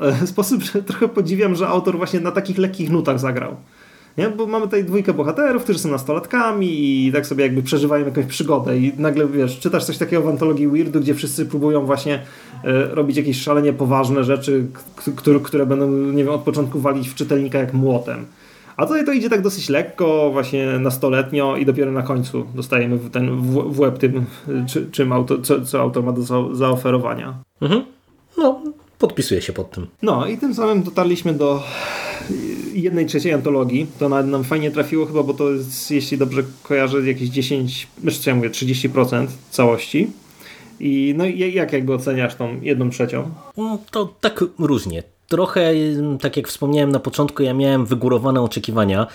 e, <laughs> sposób, że trochę podziwiam, że autor właśnie na takich lekkich nutach zagrał. Nie? Bo mamy tutaj dwójkę bohaterów, którzy są nastolatkami i tak sobie jakby przeżywają jakąś przygodę i nagle, wiesz, czytasz coś takiego w antologii Weirdu, gdzie wszyscy próbują właśnie e, robić jakieś szalenie poważne rzeczy, które, które będą, nie wiem, od początku walić w czytelnika jak młotem. A tutaj to idzie tak dosyć lekko, właśnie nastoletnio i dopiero na końcu dostajemy ten w, w łeb tym, czy, czym auto, co, co autor ma do za, zaoferowania. Mhm. No, podpisuję się pod tym. No i tym samym dotarliśmy do jednej trzeciej antologii. To nawet nam fajnie trafiło chyba, bo to jest, jeśli dobrze kojarzę, jakieś 10, znaczy co ja mówię, 30% całości. I no jak jakby oceniasz tą jedną trzecią? No, to tak różnie trochę, tak jak wspomniałem na początku, ja miałem wygórowane oczekiwania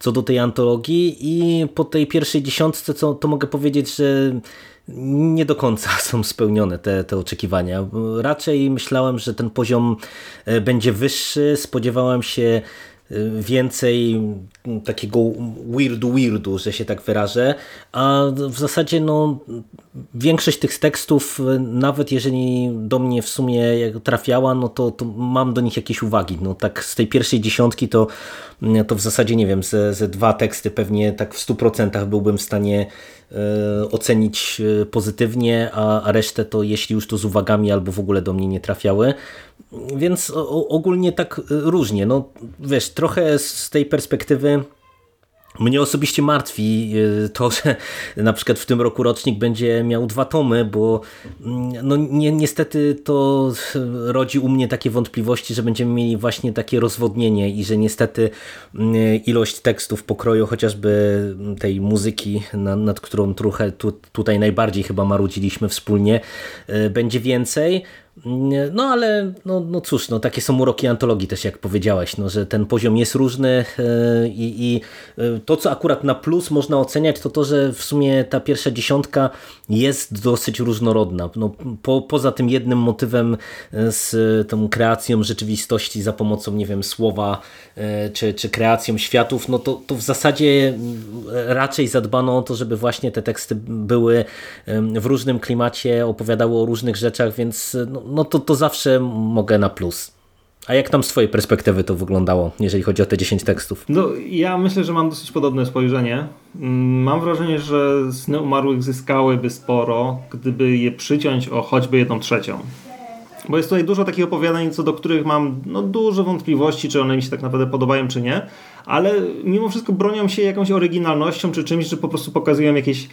co do tej antologii i po tej pierwszej dziesiątce co, to mogę powiedzieć, że nie do końca <laughs> są spełnione te, te oczekiwania. Raczej myślałem, że ten poziom e, będzie wyższy, spodziewałem się e, więcej takiego weirdu weirdu, że się tak wyrażę, a w zasadzie no większość tych tekstów, nawet jeżeli do mnie w sumie trafiała, no to, to mam do nich jakieś uwagi. No tak z tej pierwszej dziesiątki to, to w zasadzie nie wiem, ze, ze dwa teksty pewnie tak w 100% byłbym w stanie e, ocenić e, pozytywnie, a, a resztę to jeśli już to z uwagami albo w ogóle do mnie nie trafiały. Więc o, ogólnie tak różnie. No wiesz, trochę z tej perspektywy mnie osobiście martwi y, to, że na przykład w tym roku rocznik będzie miał dwa tomy, bo mm, no ni niestety to rodzi u mnie takie wątpliwości, że będziemy mieli właśnie takie rozwodnienie i że niestety mm, ilość tekstów pokroju chociażby tej muzyki, nad którą trochę tu, tutaj najbardziej chyba marudziliśmy wspólnie, y, będzie więcej, no ale no, no cóż, no, takie są uroki antologii też jak powiedziałeś, no, że ten poziom jest różny e, i, i e, to co akurat na plus można oceniać to to, że w sumie ta pierwsza dziesiątka jest dosyć różnorodna. No, po, poza tym jednym motywem e, z tą kreacją rzeczywistości za pomocą, nie wiem, słowa czy, czy kreacją światów, no to, to w zasadzie raczej zadbano o to, żeby właśnie te teksty były w różnym klimacie, opowiadały o różnych rzeczach, więc no, no to, to zawsze mogę na plus. A jak tam z Twojej perspektywy to wyglądało, jeżeli chodzi o te 10 tekstów? No, ja myślę, że mam dosyć podobne spojrzenie. Mm, mam wrażenie, że Sny Umarłych zyskałyby sporo, gdyby je przyciąć o choćby jedną trzecią. Bo jest tutaj dużo takich opowiadań, co do których mam no, dużo wątpliwości, czy one mi się tak naprawdę podobają, czy nie. Ale mimo wszystko bronią się jakąś oryginalnością, czy czymś, że po prostu pokazują jakieś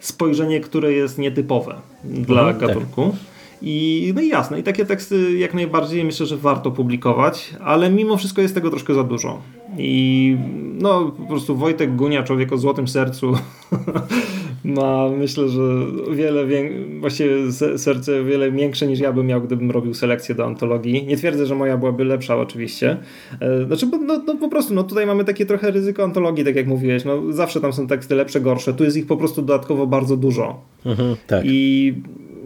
spojrzenie, które jest nietypowe dla mhm, gatunku. Tak. I, no i jasne, i takie teksty jak najbardziej myślę, że warto publikować, ale mimo wszystko jest tego troszkę za dużo. I no po prostu Wojtek Gunia, człowiek o złotym sercu, <laughs> ma myślę, że wiele, właściwie serce wiele większe niż ja bym miał, gdybym robił selekcję do antologii. Nie twierdzę, że moja byłaby lepsza oczywiście. E, znaczy, no, no po prostu, no tutaj mamy takie trochę ryzyko antologii, tak jak mówiłeś, no zawsze tam są teksty lepsze, gorsze, tu jest ich po prostu dodatkowo bardzo dużo. Mhm, tak. I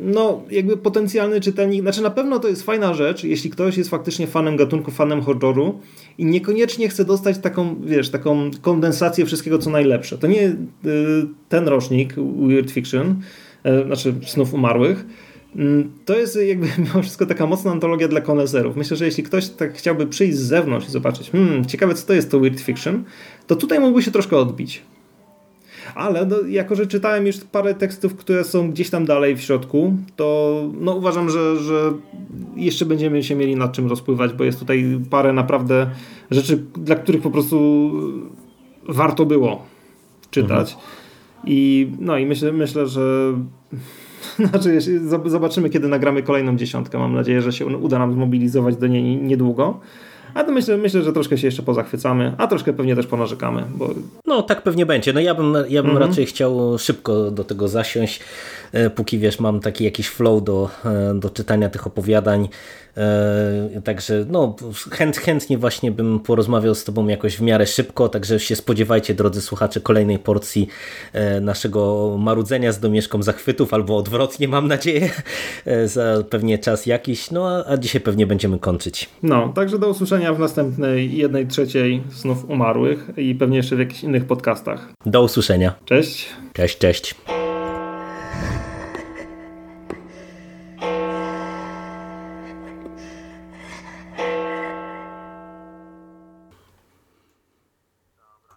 no, jakby potencjalny czytelnik, znaczy na pewno to jest fajna rzecz, jeśli ktoś jest faktycznie fanem gatunku, fanem horroru i niekoniecznie chce dostać taką, wiesz, taką kondensację wszystkiego, co najlepsze. To nie y, ten rocznik Weird Fiction, y, znaczy Snów Umarłych, y, to jest jakby <laughs> mimo wszystko taka mocna antologia dla koneserów. Myślę, że jeśli ktoś tak chciałby przyjść z zewnątrz i zobaczyć, hmm, ciekawe co to jest to Weird Fiction, to tutaj mógłby się troszkę odbić. Ale no, jako, że czytałem już parę tekstów, które są gdzieś tam dalej w środku, to no, uważam, że, że jeszcze będziemy się mieli nad czym rozpływać, bo jest tutaj parę naprawdę rzeczy, dla których po prostu warto było czytać. Mhm. I no i myślę, myślę że <laughs> znaczy, zobaczymy, kiedy nagramy kolejną dziesiątkę. Mam nadzieję, że się uda nam zmobilizować do niej niedługo. A to myślę, myślę, że troszkę się jeszcze pozachwycamy, a troszkę pewnie też ponarzekamy. Bo... No tak pewnie będzie. No ja bym, ja bym mhm. raczej chciał szybko do tego zasiąść, póki wiesz, mam taki jakiś flow do, e, do czytania tych opowiadań. E, także no, chęt, chętnie właśnie bym porozmawiał z Tobą jakoś w miarę szybko, także się spodziewajcie, drodzy słuchacze, kolejnej porcji naszego marudzenia z domieszką zachwytów, albo odwrotnie, mam nadzieję, za pewnie czas jakiś. No a dzisiaj pewnie będziemy kończyć. No, także do usłyszenia w następnej jednej trzeciej snów umarłych i pewnie jeszcze w jakichś innych podcastach. Do usłyszenia. Cześć. Cześć, cześć.